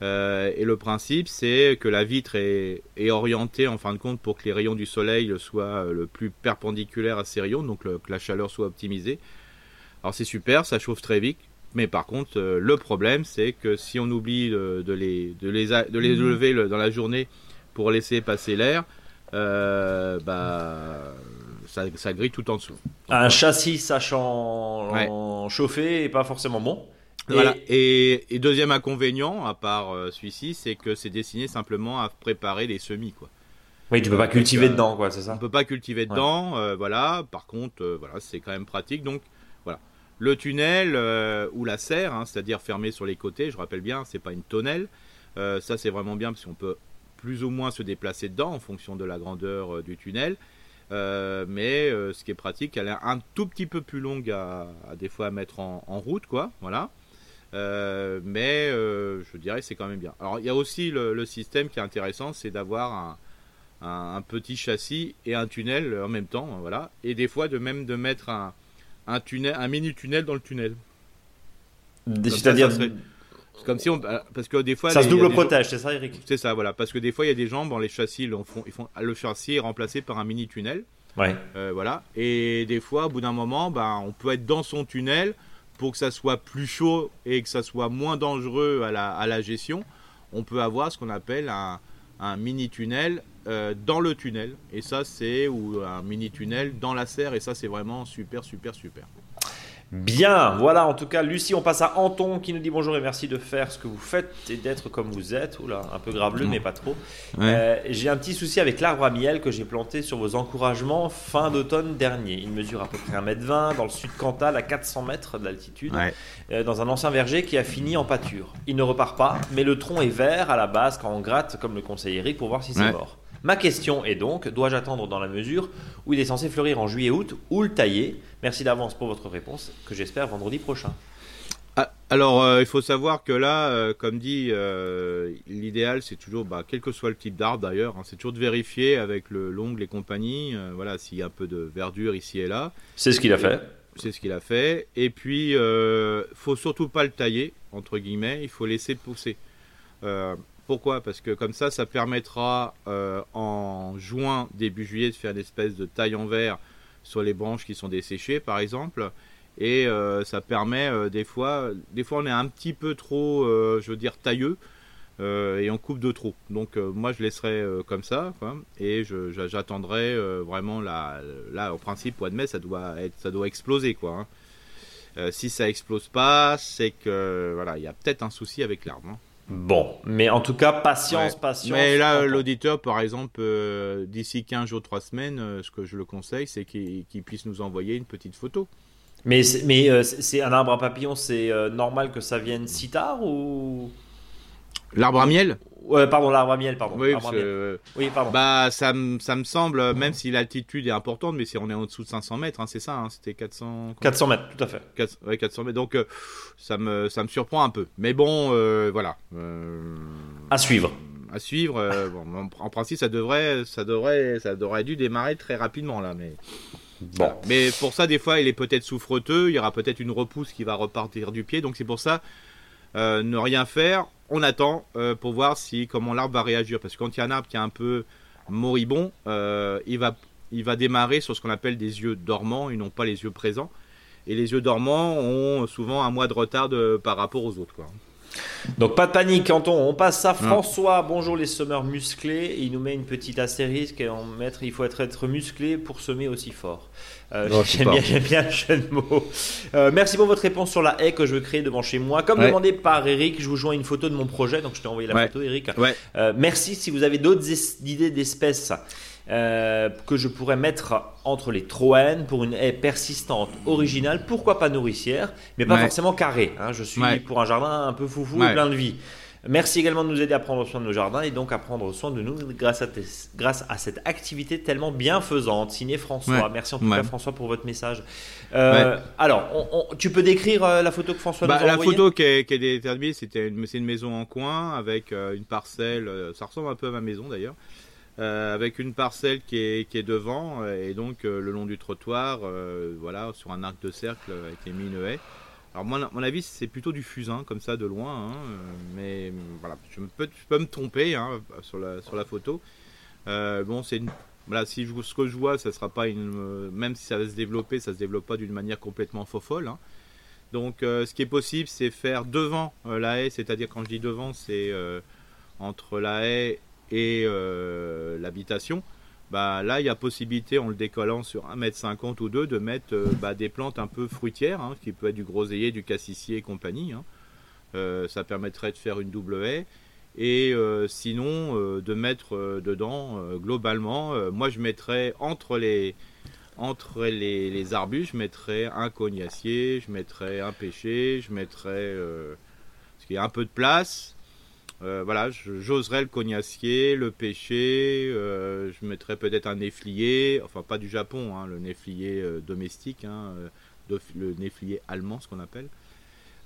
Euh, et le principe, c'est que la vitre est, orientée en fin de compte pour que les rayons du soleil soient le plus perpendiculaires à ces rayons, donc que la chaleur soit optimisée. Alors c'est super, ça chauffe très vite, mais par contre, euh, le problème, c'est que si on oublie de, les, de les, de les mmh. lever dans la journée pour laisser passer l'air, euh, bah, ça, ça, grille tout en dessous. un châssis sachant chauffer et pas forcément bon. Voilà. Et, deuxième inconvénient, à part euh, celui-ci, c'est que c'est destiné simplement à préparer les semis, quoi. Oui, tu peux pas cultiver dedans, quoi, c'est ça. On peut pas cultiver dedans, voilà. Par contre, voilà, c'est quand même pratique. Donc, le tunnel euh, ou la serre, hein, c'est-à-dire fermé sur les côtés, je rappelle bien, c'est pas une tonnelle. Euh, ça c'est vraiment bien parce qu'on peut plus ou moins se déplacer dedans en fonction de la grandeur euh, du tunnel. mais ce qui est pratique, elle est un tout petit peu plus longue à, des fois à mettre en, route, quoi. Voilà. mais je dirais c'est quand même bien. Alors il y a aussi le, système qui est intéressant, c'est d'avoir un, petit châssis et un tunnel en même temps, voilà. Et des fois de même de mettre un, un tunnel, un mini tunnel dans le tunnel. C'est-à-dire C'est comme si on, parce que des fois ça se double protège, c'est ça, Eric C'est ça, voilà, parce que des fois il y a des jambes, les châssis, ils font, ils font, le châssis est remplacé par un mini tunnel. Ouais. voilà. Et des fois, au bout d'un moment, ben, on peut être dans son tunnel pour que ça soit plus chaud et que ça soit moins dangereux à la, à la gestion. On peut avoir ce qu'on appelle un, un mini tunnel euh, dans le tunnel. Et ça, c'est ou un mini tunnel dans la serre. Et ça, c'est vraiment super, super, super. Bien, voilà en tout cas Lucie, on passe à Anton qui nous dit bonjour et merci de faire ce que vous faites et d'être comme vous êtes. Oula, un peu graveleux mais pas trop. Euh, j'ai un petit souci avec l'arbre à miel que j'ai planté sur vos encouragements fin d'automne dernier. Il mesure à peu près 1m20 dans le sud Cantal à 400 mètres d'altitude euh, dans un ancien verger qui a fini en pâture. Il ne repart pas mais le tronc est vert à la base quand on gratte comme le conseil Eric pour voir si c'est mort. Ma question est donc, dois-je attendre dans la mesure où il est censé fleurir en juillet-août ou le tailler? Merci d'avance pour votre réponse, que j'espère vendredi prochain. Ah, alors, euh, il faut savoir que là, euh, comme dit, euh, l'idéal, c'est toujours, bah, quel que soit le type d'arbre d'ailleurs, hein, c'est toujours de vérifier avec l'ongle et compagnie, voilà, s'il y a un peu de verdure ici et là. C'est ce qu'il a fait. C'est ce qu'il a fait. Et puis, faut surtout pas le tailler, entre guillemets, il faut laisser pousser. Pourquoi? Parce que comme ça, ça permettra euh, en juin, début juillet, de faire une espèce de taille en verre sur les branches qui sont desséchées, par exemple. Et euh, ça permet euh, des fois, des fois on est un petit peu trop, je veux dire, tailleux. et on coupe de trop. Donc moi je laisserai comme ça, et j'attendrai vraiment là, au principe mois de mai ça doit exploser quoi. Hein. si ça explose pas, c'est que voilà il y a peut-être un souci avec l'arbre. Bon, mais en tout cas, patience, patience. Mais là, l'auditeur, par exemple, euh, d'ici 15 jours, 3 semaines, euh, ce que je le conseille, c'est qu'il puisse nous envoyer une petite photo. Mais, mais euh, c'est un arbre à papillon, c'est normal que ça vienne si tard ou? L'arbre à miel pardon, l'arbre à miel, pardon. Oui, pardon. Bah, ça, ça me semble, même si l'altitude est importante, mais si on est en dessous de 500 mètres, hein, c'est ça, hein, c'était 400... 400 mètres, tout à fait. 4, 400 mètres, donc ça, me, ça me surprend un peu. Mais bon, voilà. à suivre. À suivre. en, principe, ça devrait, ça devrait, ça devrait dû démarrer très rapidement là, mais. Bon. Mais pour ça, des fois, il est peut-être souffreteux. Il y aura peut-être une repousse qui va repartir du pied. Donc c'est pour ça, ne rien faire on attend euh, pour voir si comment l'arbre va réagir. Parce que quand il y a un arbre qui est un peu moribond, euh, il, va, il va démarrer sur ce qu'on appelle des yeux dormants et non pas les yeux présents. Et les yeux dormants ont souvent un mois de retard par rapport aux autres. Donc pas de panique, Canton. On passe à François. Bonjour les semeurs musclés. Il nous met une petite astérisque et en mettre, il faut être, être musclé pour semer aussi fort. Euh, j'aime bien, le jeu de mots. Euh, merci pour votre réponse sur la haie que je veux créer devant chez moi. Comme demandé par Eric, je vous joins une photo de mon projet. Donc je t'ai envoyé la photo, Eric. Euh, merci si vous avez d'autres idées d'espèces. Que je pourrais mettre entre les troènes pour une haie persistante, originale, pourquoi pas nourricière, mais pas forcément carrée. Hein. Je suis pour un jardin un peu foufou et plein de vie. Merci également de nous aider à prendre soin de nos jardins et donc à prendre soin de nous grâce à, grâce à cette activité tellement bienfaisante. Signé François. Merci en tout cas François pour votre message. Euh, alors, tu peux décrire euh, la photo que François bah, nous a La photo qui est, qui est c'était une, une maison en coin avec euh, une parcelle, ça ressemble un peu à ma maison d'ailleurs. Avec une parcelle qui est, qui est devant et donc le long du trottoir, voilà, sur un arc de cercle a été mis une haie. Alors mon avis, c'est plutôt du fusain, comme ça, de loin. Hein, euh, mais voilà, je peux, me tromper hein, sur, la, sur la photo. Euh, bon, c'est voilà, si je, ce que je vois, ça sera pas une, même si ça va se développer, ça se développe pas d'une manière complètement faux folle. Hein. Donc, euh, ce qui est possible, c'est faire devant la haie, c'est-à-dire quand je dis devant, c'est entre la haie et l'habitation bah là il y a possibilité en le décollant sur 1m50 ou 2 de mettre euh, bah, des plantes un peu fruitières, hein, qui peut être du groseillier, du cassissier et compagnie. Hein. Euh, ça permettrait de faire une double haie. Et euh, sinon de mettre dedans globalement, moi je mettrais entre les entre les, les, arbustes, je mettrais un cognacier, je mettrais un pêcher, je mettrais ce qui a un peu de place, euh, voilà, j'oserais le cognacier, le pêcher, euh, je mettrais peut-être un néflier, enfin pas du Japon, hein, le néflier euh, domestique, hein, le néflier allemand, ce qu'on appelle.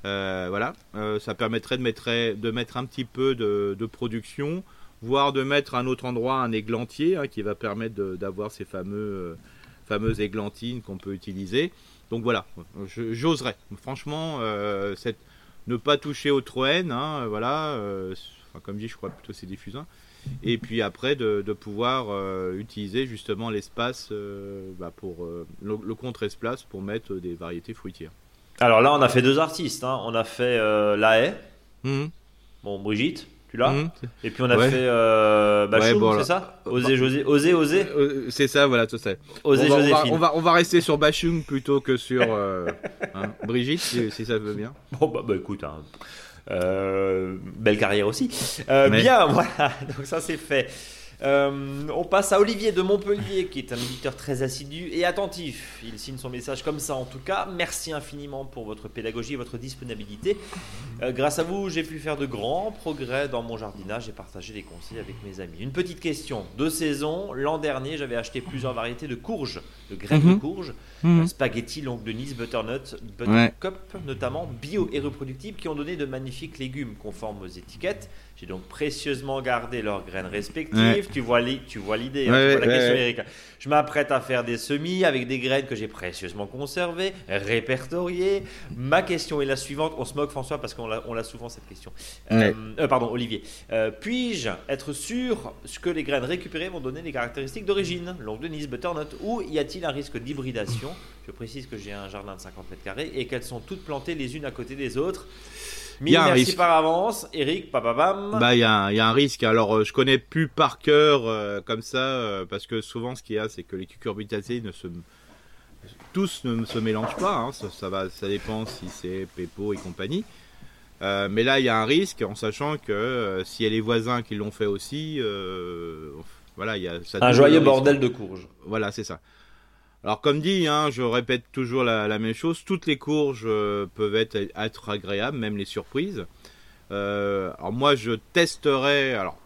voilà, ça permettrait de mettre, de mettre un petit peu de, production, voire de mettre à un autre endroit un églantier hein, qui va permettre d'avoir ces fameux, fameuses églantines qu'on peut utiliser. Donc voilà, j'oserais. Franchement, cette, ne pas toucher au troène, hein, voilà. enfin, comme dit, je crois plutôt c'est des fusains et puis après de, pouvoir euh, utiliser justement l'espace euh, bah, pour euh, le, contre-espace pour mettre des variétés fruitières. Alors là, on a fait deux artistes. Hein. On a fait La Haie. Mhm. Bon, Brigitte, tu l'as mhm. Et puis on a fait Bachoum, c'est ça Oser, José, Oser, Oser C'est ça, voilà, tout ça. Oser, on va, on va, on va, rester sur Bachoum plutôt que sur hein, Brigitte, si, ça veut bien. Bon, bah, bah écoute, hein. Euh, belle carrière aussi. Euh, bien, voilà, donc ça c'est fait. Euh, on passe à Olivier de Montpellier, qui est un auditeur très assidu et attentif. Il signe son message comme ça en tout cas. Merci infiniment pour votre pédagogie et votre disponibilité. Euh, grâce à vous, j'ai pu faire de grands progrès dans mon jardinage et partager des conseils avec mes amis. Une petite question. Deux saisons. L'an dernier, j'avais acheté plusieurs variétés de courges, de graines de mhm. courges, mhm. spaghetti, longue de Nice, butternut, buttercup, notamment bio et reproductibles, qui ont donné de magnifiques légumes conformes aux étiquettes. J'ai donc précieusement gardé leurs graines respectives. Tu vois l'idée, hein, tu vois la question, Eric. Je m'apprête à faire des semis avec des graines que j'ai précieusement conservées, répertoriées. Ma question est la suivante. On se moque, François, parce qu'on l'a souvent cette question. Euh, euh, pardon, Olivier. Euh, puis-je être sûr que les graines récupérées vont donner des caractéristiques d'origine, longue de Nice, butternut, ou y a-t-il un risque d'hybridation? Je précise que j'ai un jardin de 50 mètres carrés et qu'elles sont toutes plantées les unes à côté des autres. Mille merci par avance, Eric, papabam. Bah, il y, a un risque. Alors, euh, je connais plus par cœur euh, comme ça, euh, parce que souvent, ce qu'il y a, c'est que les cucurbitacées ne se tous ne se mélangent pas. Hein. Ça, va, ça dépend si c'est Pepo et compagnie. mais là, il y a un risque, en sachant que s'il y a les voisins qui l'ont fait aussi, voilà, il y a ça un joyeux bordel de courges. Voilà, c'est ça. Alors comme dit, hein, je répète toujours la, même chose, toutes les courges euh, peuvent être, agréables, même les surprises. Euh, alors moi je testerai, alors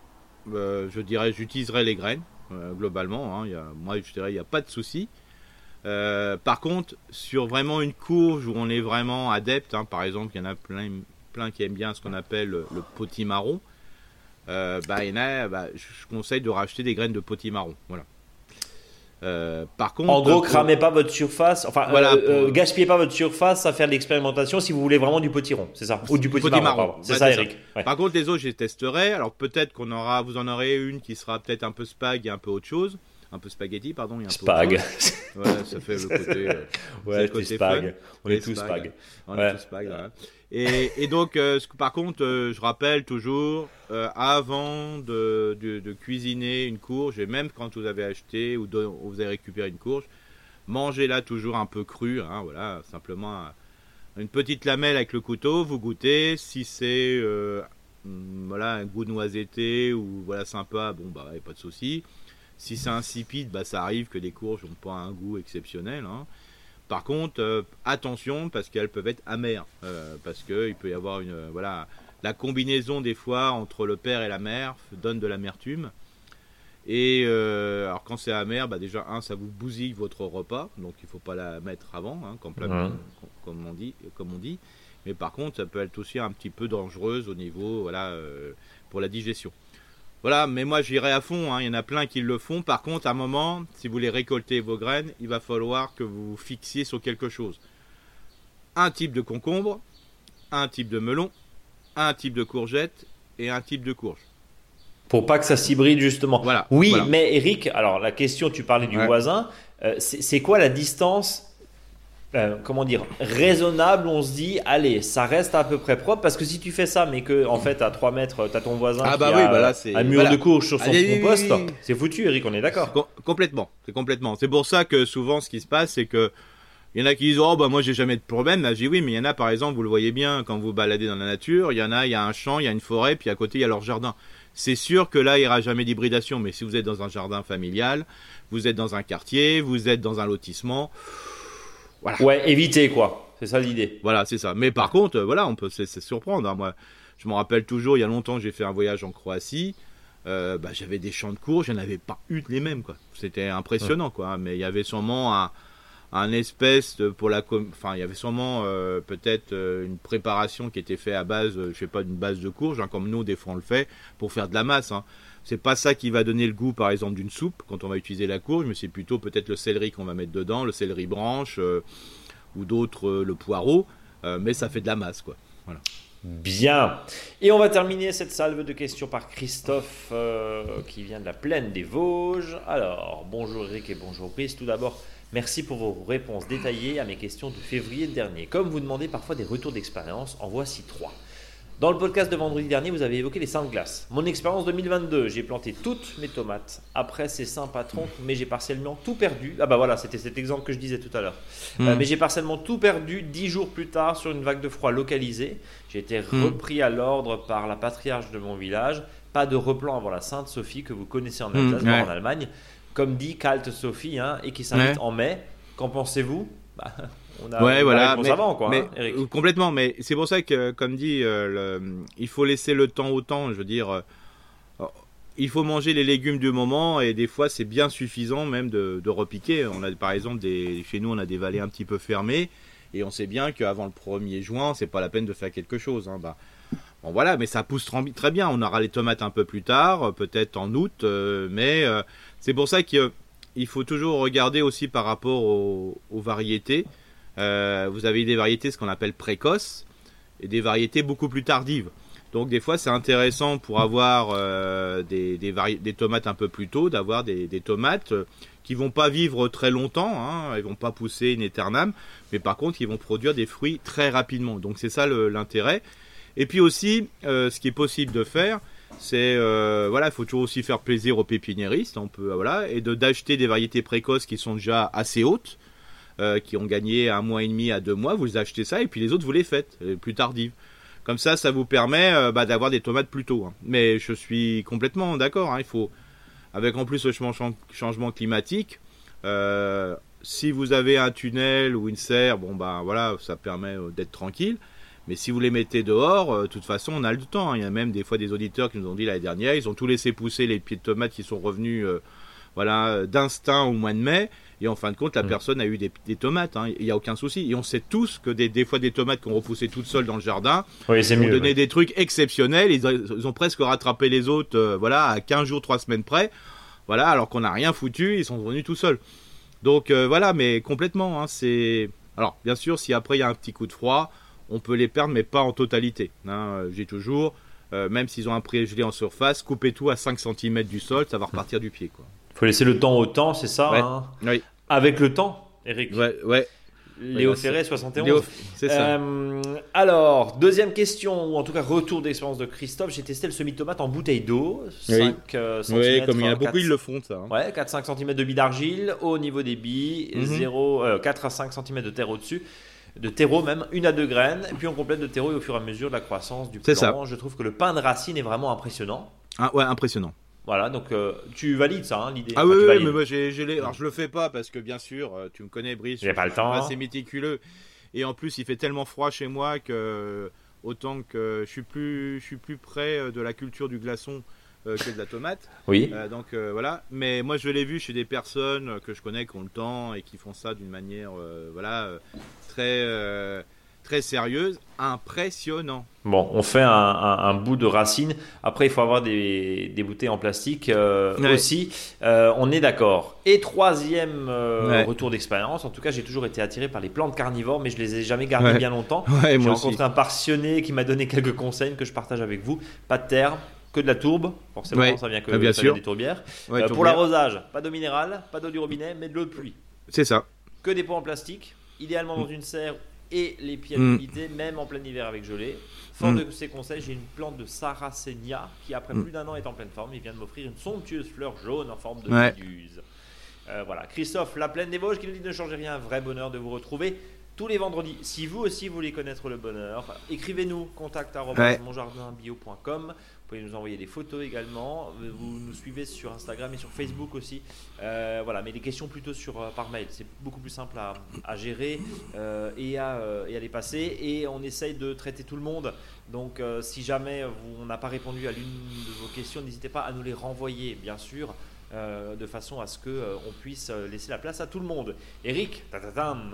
euh, je dirais j'utiliserai les graines globalement, hein, moi je dirais il n'y a pas de souci. par contre, sur vraiment une courge où on est vraiment adepte, hein, par exemple il y en a plein, plein qui aiment bien ce qu'on appelle le, potimarron, bah, bah, je conseille de racheter des graines de potimarron. Voilà. Euh, par contre, en gros, cramez pas votre surface, enfin, voilà, euh, euh, gaspillez pas votre surface à faire de l'expérimentation si vous voulez vraiment du potiron, c'est ça? Ou du petit, marron. C'est ça, Eric. Par contre, les autres, je les testerai. Alors peut-être qu'on aura, vous en aurez une qui sera peut-être un peu spag et un peu autre chose un peu spaghetti, pardon. un spag. Peu ouais, ça fait le côté. Euh, ouais, le côté spag. On est tous spag. On est tous spag. Et, donc, euh, par contre, euh, je rappelle toujours, avant de, de, cuisiner une courge, et même quand vous avez acheté ou vous avez récupéré une courge, mangez-la toujours un peu crue. Hein, voilà, simplement une petite lamelle avec le couteau, vous goûtez. Si c'est voilà un goût noisetté ou voilà sympa, bon bah pas de souci. Si c'est insipide, bah, ça arrive que les courges n'ont pas un goût exceptionnel. Hein. Par contre, euh, attention parce qu'elles peuvent être amères, euh, parce qu'il peut y avoir une euh, voilà la combinaison des fois entre le père et la mère donne de l'amertume. Et alors quand c'est amer, bah déjà un ça vous bousille votre repas, donc il faut pas la mettre avant, hein, comme, on dit, comme on dit. Mais par contre, ça peut être aussi un petit peu dangereuse au niveau voilà pour la digestion. Voilà, mais moi j'irai à fond, hein. il y en a plein qui le font. Par contre, à un moment, si vous voulez récolter vos graines, il va falloir que vous vous fixiez sur quelque chose. Un type de concombre, un type de melon, un type de courgette et un type de courge. Pour pas que ça s'hybride justement. Voilà. Oui, mais Eric, alors la question, tu parlais du voisin, euh, c'est quoi la distance euh, comment dire, raisonnable, on se dit, allez, ça reste à peu près propre, parce que si tu fais ça, mais que en fait à 3 mètres, tu as ton voisin ah bah qui a bah un mur de courge sur son compost, c'est foutu, Eric, on est d'accord Complètement, c'est complètement. C'est pour ça que souvent, ce qui se passe, c'est que il y en a qui disent oh bah moi j'ai jamais de problème. Là, je dis oui, mais il y en a par exemple, vous le voyez bien quand vous baladez dans la nature, il y en a, il y a un champ, il y a une forêt, puis à côté il y a leur jardin. C'est sûr que là il n'y aura jamais d'hybridation, mais si vous êtes dans un jardin familial, vous êtes dans un quartier, vous êtes dans un lotissement. Ouais, éviter quoi. C'est ça l'idée. Voilà, c'est ça. Mais par contre, voilà, on peut se surprendre. Hein. Moi, je me rappelle toujours, il y a longtemps, j'ai fait un voyage en Croatie. Euh, bah, j'avais des champs de cours, je avais pas eu les mêmes quoi. C'était impressionnant quoi. Mais il y avait sûrement un, un espèce de, pour la, enfin il y avait sûrement euh, peut-être euh, une préparation qui était faite à base, je sais pas, d'une base de courge, hein, comme nous des fois on le fait pour faire de la masse. Hein. C'est pas ça qui va donner le goût, par exemple, d'une soupe quand on va utiliser la courge, mais c'est plutôt peut-être le céleri qu'on va mettre dedans, le céleri branche euh, ou d'autres, euh, le poireau. Euh, mais ça fait de la masse, quoi. Bien. Et on va terminer cette salve de questions par Christophe qui vient de la plaine des Vosges. Alors, bonjour Eric et bonjour Brice. Tout d'abord, merci pour vos réponses détaillées à mes questions de février dernier. Comme vous demandez parfois des retours d'expérience, en voici trois. Dans le podcast de vendredi dernier, vous avez évoqué les saints de glace. Mon expérience 2022, j'ai planté toutes mes tomates après ces saints patrons, mais j'ai partiellement tout perdu. Ah bah voilà, c'était cet exemple que je disais tout à l'heure. Euh, hmm. mais j'ai partiellement tout perdu dix jours plus tard sur une vague de froid localisée. J'ai été hmm. repris à l'ordre par la patriarche de mon village. Pas de replant avant la Sainte Sophie que vous connaissez en hmm. Alsace, en Allemagne. Comme dit Kalt Sophie, hein, et qui s'invite en mai. Qu'en pensez-vous? Bah, on a ouais, voilà, mais, avant, quoi, hein, euh, complètement. Mais c'est pour ça que, comme dit, euh, il faut laisser le temps au temps. Je veux dire, euh, il faut manger les légumes du moment et des fois c'est bien suffisant même de, repiquer. On a par exemple des, chez nous on a des vallées un petit peu fermées et on sait bien qu'avant le 1er juin c'est pas la peine de faire quelque chose. Hein. Bah, bon voilà, mais ça pousse très bien. On aura les tomates un peu plus tard, peut-être en août, mais c'est pour ça qu'il faut toujours regarder aussi par rapport aux variétés. Euh, vous avez des variétés ce qu'on appelle précoces et des variétés beaucoup plus tardives. Donc des fois c'est intéressant pour avoir euh, des, tomates un peu plus tôt, d'avoir des, tomates qui vont pas vivre très longtemps, hein, elles vont pas pousser in aeternam, mais par contre ils vont produire des fruits très rapidement. Donc c'est ça l'intérêt. Et puis aussi, euh, ce qui est possible de faire, c'est faut toujours aussi faire plaisir aux pépiniéristes, et de d'acheter des variétés précoces qui sont déjà assez hautes euh, qui ont gagné un mois et demi à deux mois, vous achetez ça et puis les autres vous les faites euh, plus tardives. Comme ça, ça vous permet euh, bah, d'avoir des tomates plus tôt. Hein. Mais je suis complètement d'accord. Hein, il faut, avec en plus le changement climatique, si vous avez un tunnel ou une serre, bon bah voilà, ça permet d'être tranquille. Mais si vous les mettez dehors, de toute façon, on a le temps. Hein. Il y a même des fois des auditeurs qui nous ont dit l'année dernière, ils ont tout laissé pousser les pieds de tomates qui sont revenus, voilà, d'instinct au mois de mai. Et en fin de compte, la mm. personne a eu des, tomates. Hein. Il n'y a aucun souci. Et on sait tous que des, des fois, des tomates qu'on repoussait toutes seules dans le jardin oui, ont donné des trucs exceptionnels. Ils, ont presque rattrapé les autres euh, voilà, à 15 jours, 3 semaines près. Voilà, alors qu'on n'a rien foutu, ils sont venus tout seuls. Donc euh, voilà, mais complètement. Hein, c'est Alors, bien sûr, si après il y a un petit coup de froid, on peut les perdre, mais pas en totalité. Hein. J'ai toujours, euh, même s'ils ont un pré-gelé en surface, coupez tout à 5 cm du sol, ça va repartir du pied. Quoi faut laisser le temps au temps, c'est ça hein Oui. Avec le temps, Eric. Ouais, ouais. Léo Ferré, 71. c'est ça. Euh, alors, deuxième question, ou en tout cas retour d'expérience de Christophe. J'ai testé le semi-tomate en bouteille d'eau. 5 euh, oui. comme il y en a beaucoup, ils le font, ça. Hein. Ouais, 4-5 cm de billes d'argile au niveau des billes, 0, 4 à 5 cm de terre au-dessus de terreau même, une à deux graines, et puis on complète de terreau et au fur et à mesure de la croissance du plant. Je trouve que le pain de racine est vraiment impressionnant. Ah ouais, impressionnant. Voilà, donc euh, tu valides ça, hein, l'idée. Ah oui, mais moi j'ai, les... alors je le fais pas parce que bien sûr, euh, tu me connais, Brice. J'ai pas le temps. Assez méticuleux. Et en plus, il fait tellement froid chez moi que autant que je suis plus, je suis plus près euh, de la culture du glaçon que de la tomate. Oui. donc voilà. Mais moi, je l'ai vu chez des personnes que je connais qui ont le temps et qui font ça d'une manière, voilà, très très sérieuse, impressionnant. Bon, on fait un, bout de racine. Après, il faut avoir des, bouteilles en plastique euh, aussi. Euh, on est d'accord. Et troisième euh, retour d'expérience. En tout cas, j'ai toujours été attiré par les plantes carnivores, mais je les ai jamais gardées bien longtemps. j'ai rencontré un passionné qui m'a donné quelques conseils que je partage avec vous. Pas de terre, que de la tourbe, forcément ça vient que bien des tourbières. pour l'arrosage, pas d'eau minérale, pas d'eau du robinet, mais de l'eau de pluie. C'est ça. Que des pots en plastique, idéalement dans une serre et les pieds mm. même en plein hiver avec gelée. Fort mm. de ces conseils, j'ai une plante de Saracenia qui, après mm. plus d'un an, est en pleine forme. Il vient de m'offrir une somptueuse fleur jaune en forme de méduse. Euh, voilà, Christophe, la plaine des Vosges, qui nous dit ne changez rien, vrai bonheur de vous retrouver tous les vendredis. Si vous aussi voulez connaître le bonheur, écrivez-nous contact monjardinbio.com. Vous pouvez nous envoyer des photos également. Vous nous suivez sur Instagram et sur Facebook aussi. Euh, voilà, mais des questions plutôt sur, euh, par mail. C'est beaucoup plus simple à, gérer euh, et, à, et, à, les passer. Et on essaye de traiter tout le monde. Donc si jamais on n'a pas répondu à l'une de vos questions, n'hésitez pas à nous les renvoyer, bien sûr. Euh, de façon à ce qu'on euh, on puisse euh, laisser la place à tout le monde. Eric,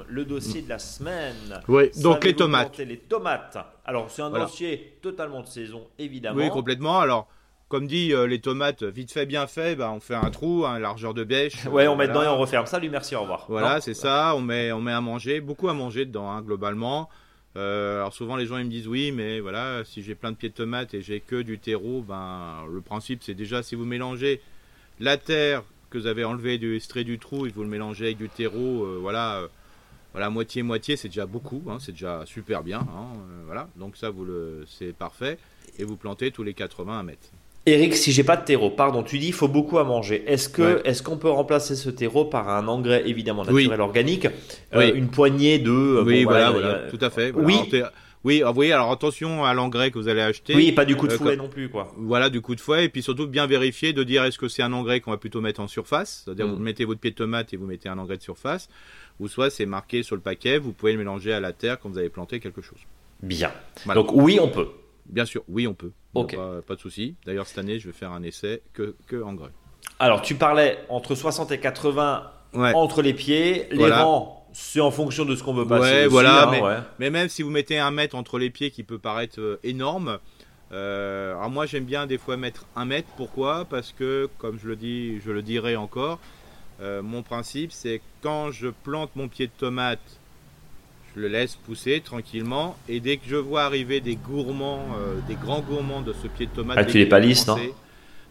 le dossier de la semaine. Oui, donc les tomates. Les tomates. Alors, c'est un dossier totalement de saison, évidemment. Oui, complètement. Alors, comme dit, les tomates, vite fait, bien fait, bah, on fait un trou, une largeur de bêche. ouais, on met dedans et on referme. Salut, merci, au revoir. Voilà, c'est ça. On met, on met à manger, beaucoup à manger dedans, hein, globalement. Euh, alors souvent les gens ils me disent oui mais voilà si j'ai plein de pieds de tomates et j'ai que du terreau ben le principe c'est déjà si vous mélangez la terre que vous avez enlevé du extrait du trou et vous le mélangez avec du terreau euh, voilà euh, voilà moitié moitié c'est déjà beaucoup hein, c'est déjà super bien hein, voilà donc ça vous le c'est parfait et vous plantez tous les 80 mètres. Eric, si j'ai pas de terreau, pardon, tu dis il faut beaucoup à manger. Est-ce que est-ce qu'on peut remplacer ce terreau par un engrais évidemment naturel organique, euh, une poignée de euh, Oui, voilà, tout à fait. Oui. Oui, ah, oui, alors attention à l'engrais que vous allez acheter. Oui, pas du coup de euh, fouet non plus, quoi. Voilà, du coup de fouet, et puis surtout bien vérifier de dire est-ce que c'est un engrais qu'on va plutôt mettre en surface, c'est-à-dire mm. vous mettez votre pied de tomate et vous mettez un engrais de surface, ou soit c'est marqué sur le paquet, vous pouvez le mélanger à la terre quand vous avez planté quelque chose. Bien. Donc oui, on peut. Bien sûr, oui, on peut. Ok. Pas, de souci. D'ailleurs, cette année, je vais faire un essai que, que engrais. Alors, tu parlais entre 60 et 80 entre les pieds. Les rangs, c'est en fonction de ce qu'on veut passer. Ouais, voilà. Hein, mais, même si vous mettez un mètre entre les pieds qui peut paraître euh, énorme, euh, alors moi j'aime bien des fois mettre un mètre. Pourquoi? Parce que, comme je le dis, je le dirai encore, euh, mon principe c'est quand je plante mon pied de tomate je le laisse pousser tranquillement. Et dès que je vois arriver des gourmands, euh, des grands gourmands de ce pied de tomate, ah, tu les palisses, non?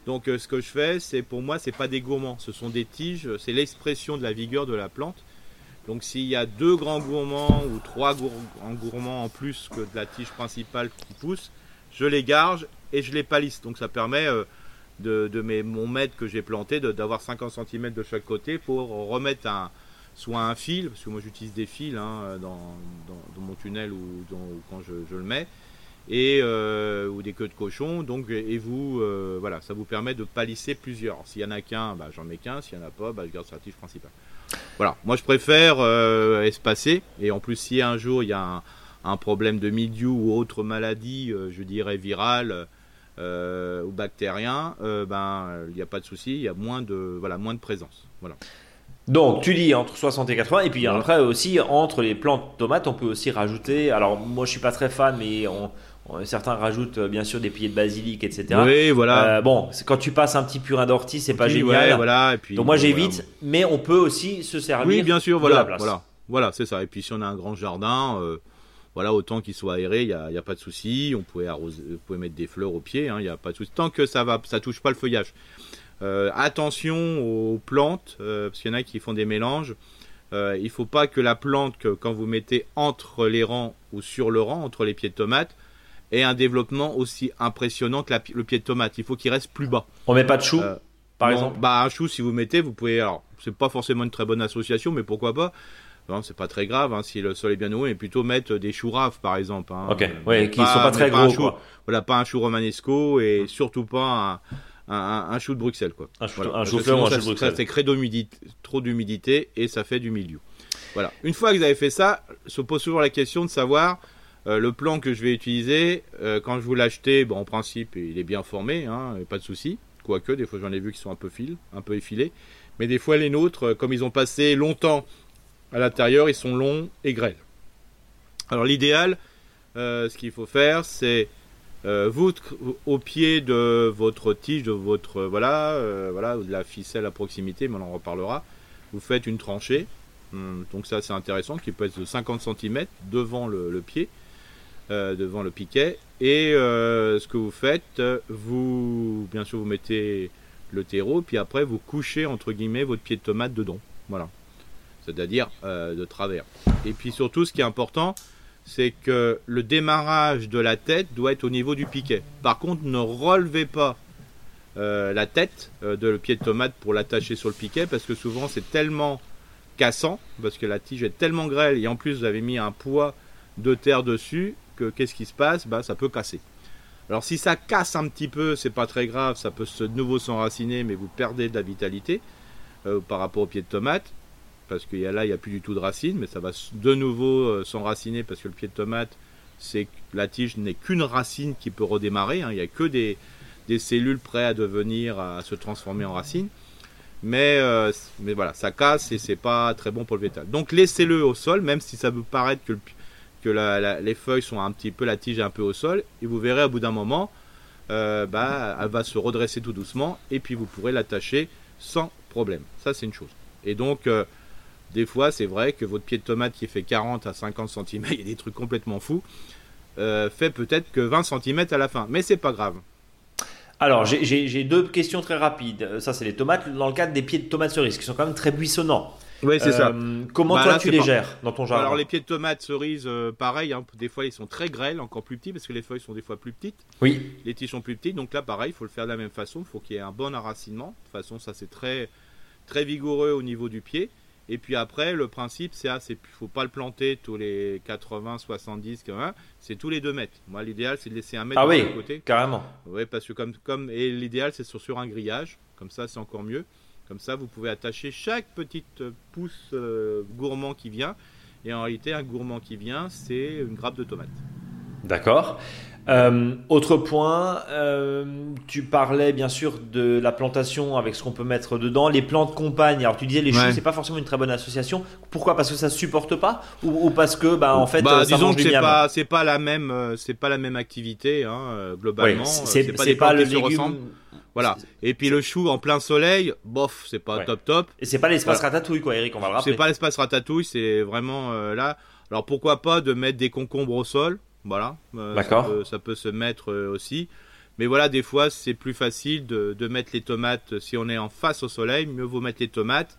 Donc euh, ce que je fais, c'est pour moi, c'est pas des gourmands, ce sont des tiges. C'est l'expression de la vigueur de la plante. Donc s'il y a deux grands gourmands ou trois grands gourmands en plus que de la tige principale qui pousse, je les garge et je les palisse. Donc ça permet euh, de, mes, mon mètre que j'ai planté d'avoir 50 cm de chaque côté pour remettre soit un fil, parce que moi j'utilise des fils hein, dans, mon tunnel ou, quand je, le mets, et euh, ou des queues de cochon. Donc et vous, euh, voilà, ça vous permet de palisser plusieurs. S'il y en a qu'un, bah, j'en mets qu'un. S'il y en a pas, bah, je garde sur la tige principale. Voilà, moi je préfère euh, espacer. Et en plus, si un jour il y a un, problème de mildiou ou autre maladie, je dirais virale. ou bactérien, ben il n'y a pas de souci, il y a moins de voilà moins de présence. Voilà. Donc, tu dis entre 60 et 80, et puis après aussi, entre les plantes tomates, on peut aussi rajouter. Alors, moi je suis pas très fan, mais certains rajoutent euh, bien sûr des pieds de basilic, etc. Oui, voilà. Euh, bon, quand tu passes un petit purin d'ortie, c'est pas génial. voilà, et puis, Donc, moi j'évite, mais on peut aussi se servir. Oui, bien sûr, voilà. Voilà, voilà c'est ça. Et puis, si on a un grand jardin. Euh, voilà, autant qu'il soit aéré, il n'y a, a, pas de souci. On pouvait arroser, pouvez mettre des fleurs au pied, hein, il n'y a pas de souci. Tant que ça va, ça touche pas le feuillage. Euh, attention aux plantes, parce qu'il y en a qui font des mélanges. Il ne faut pas que la plante, que, quand vous mettez entre les rangs ou sur le rang, entre les pieds de tomate, ait un développement aussi impressionnant que le pied de tomate. Il faut qu'il reste plus bas. On met pas de chou, par exemple Bah un chou, si vous mettez, vous pouvez. Alors, c'est pas forcément une très bonne association, mais pourquoi pas c'est pas très grave hein, si le sol est bien noué, mais plutôt mettre des choux raves par exemple. Hein. Ok, ouais, qui sont pas très gros. Voilà, pas un chou romanesco et surtout pas un, un, chou de Bruxelles quoi. Un chou, un chou fleur ou un chou de Bruxelles. Ça, crée trop d'humidité et ça fait du milieu. Voilà. Une fois que vous avez fait ça, se pose toujours la question de savoir euh, le plan que je vais utiliser. Euh, quand je vous l'acheter, bon, en principe, il est bien formé, hein, pas de souci. Quoique, des fois, j'en ai vu qui sont un peu fil, un peu effilés. Mais des fois, les nôtres, euh, comme ils ont passé longtemps à l'intérieur, ils sont longs et grêles. Alors, l'idéal, ce qu'il faut faire, c'est vous, au pied de votre tige, de votre voilà, voilà, de la ficelle à proximité, mais on en reparlera. Vous faites une tranchée, hum, donc ça c'est intéressant, qui peut être de 50 cm devant le, pied, euh, devant le piquet. Et ce que vous faites, vous, bien sûr, vous mettez le terreau, puis après vous couchez entre guillemets votre pied de tomate dedans, voilà, c'est-à-dire de travers. Et puis surtout, ce qui est important, c'est que le démarrage de la tête doit être au niveau du piquet. Par contre, ne relevez pas euh, la tête euh, de le pied de tomate pour l'attacher sur le piquet parce que souvent c'est tellement cassant parce que la tige est tellement grêle et en plus vous avez mis un poids de terre dessus que qu'est-ce qui se passe bah, ça peut casser. Alors si ça casse un petit peu, c'est pas très grave, ça peut de nouveau s'enraciner mais vous perdez de la vitalité euh, par rapport au pied de tomate parce que là, il n'y a plus du tout de racines, mais ça va de nouveau euh, s'enraciner parce que le pied de tomate, c'est la tige n'est qu'une racine qui peut redémarrer. Hein. Il n'y a que des, cellules prêtes à devenir, à se transformer en racines. Mais, euh, mais voilà, ça casse et c'est pas très bon pour le végétal. Donc laissez-le au sol, même si ça peut paraître que, que les feuilles sont un petit peu, la tige est un peu au sol, et vous verrez au bout d'un moment, euh, bah, elle va se redresser tout doucement, et puis vous pourrez l'attacher sans problème. Ça c'est une chose. Et donc Des fois, c'est vrai que votre pied de tomate qui fait 40 à 50 cm, il y a des trucs complètement fous, euh, fait peut-être que 20 cm à la fin. Mais c'est pas grave. Alors, j'ai deux questions très rapides. Ça, c'est les tomates. Dans le cadre des pieds de tomates cerises, qui sont quand même très buissonnants. Oui, c'est ça. Euh, comment bah, toi tu les gères dans ton jardin Alors les pieds de tomates cerises, euh, pareil. Hein, des fois ils sont très grêles, encore plus petits parce que les feuilles sont des fois plus petites. Oui. Les tiges sont plus petites, donc là pareil, il faut le faire de la même façon. Il faut qu'il y ait un bon enracinement. De toute façon, ça c'est très très vigoureux au niveau du pied. Et puis après, le principe, c'est il ne faut pas le planter tous les 80, 70, 80, c'est tous les 2 mètres. Moi, l'idéal, c'est de laisser un mètre ah de oui, côté. carrément. Oui, parce que comme, comme et l'idéal, c'est sur, sur un grillage, comme ça, c'est encore mieux. Comme ça, vous pouvez attacher chaque petite pousse euh, gourmand qui vient. Et en réalité, un gourmand qui vient, c'est une grappe de tomate. D'accord. Euh, autre point, euh, tu parlais bien sûr de la plantation avec ce qu'on peut mettre dedans, les plantes compagnes. Alors tu disais les choux, c'est pas forcément une très bonne association. Pourquoi? Parce que ça se supporte pas? Ou, parce que bah en fait bah, ça disons que c'est pas c'est pas la même c'est pas la même activité hein, globalement. c'est pas, pas le légume. Voilà. Et puis le chou en plein soleil, bof, c'est pas top top. Et c'est pas l'espace ratatouille quoi, Eric, on va le rappeler. C'est pas l'espace ratatouille, c'est vraiment euh, là. Alors pourquoi pas de mettre des concombres au sol, voilà. Euh, D'accord. Ça, peut se mettre euh, aussi. Mais voilà, des fois c'est plus facile de, de, mettre les tomates si on est en face au soleil, mieux vaut mettre les tomates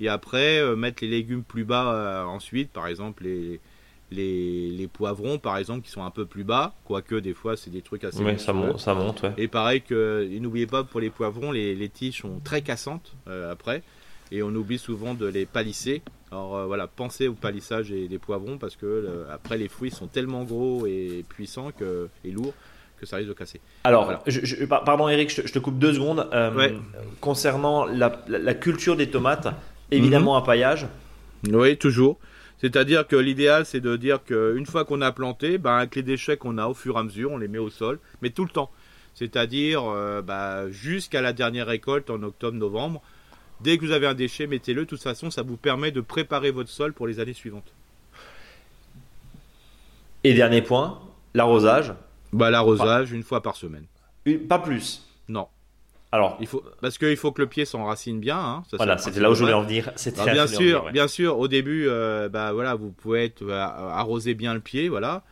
et après mettre les légumes plus bas ensuite, par exemple les les, poivrons par exemple qui sont un peu plus bas, quoique des fois c'est des trucs assez. Oui, ça monte, ça monte. Ouais. Et pareil que n'oubliez pas pour les poivrons, les, tiges sont très cassantes euh, après, et on oublie souvent de les palisser. Alors euh, voilà, pensez au palissage des, poivrons parce que après les fruits sont tellement gros et puissants que, et lourds que ça risque de casser. Alors, je, pardon Eric, je te, coupe deux secondes. Euh, concernant la, culture des tomates, évidemment un paillage. Oui, toujours. C'est-à-dire que l'idéal, c'est de dire qu'une fois qu'on a planté, ben, avec les déchets qu'on a au fur et à mesure, on les met au sol, mais tout le temps. C'est-à-dire euh, ben, jusqu'à la dernière récolte en octobre-novembre. Dès que vous avez un déchet, mettez-le. De toute façon, ça vous permet de préparer votre sol pour les années suivantes. Et dernier point, l'arrosage. Bah, l'arrosage, une fois par semaine. pas plus. Non. Alors, il faut parce qu'il faut que le pied s'enracine bien. Hein, voilà, c'était là où je voulais en venir. Bah, bien sûr, bien sûr. Au début, euh, bah voilà, vous pouvez être, euh, arroser bien le pied, voilà.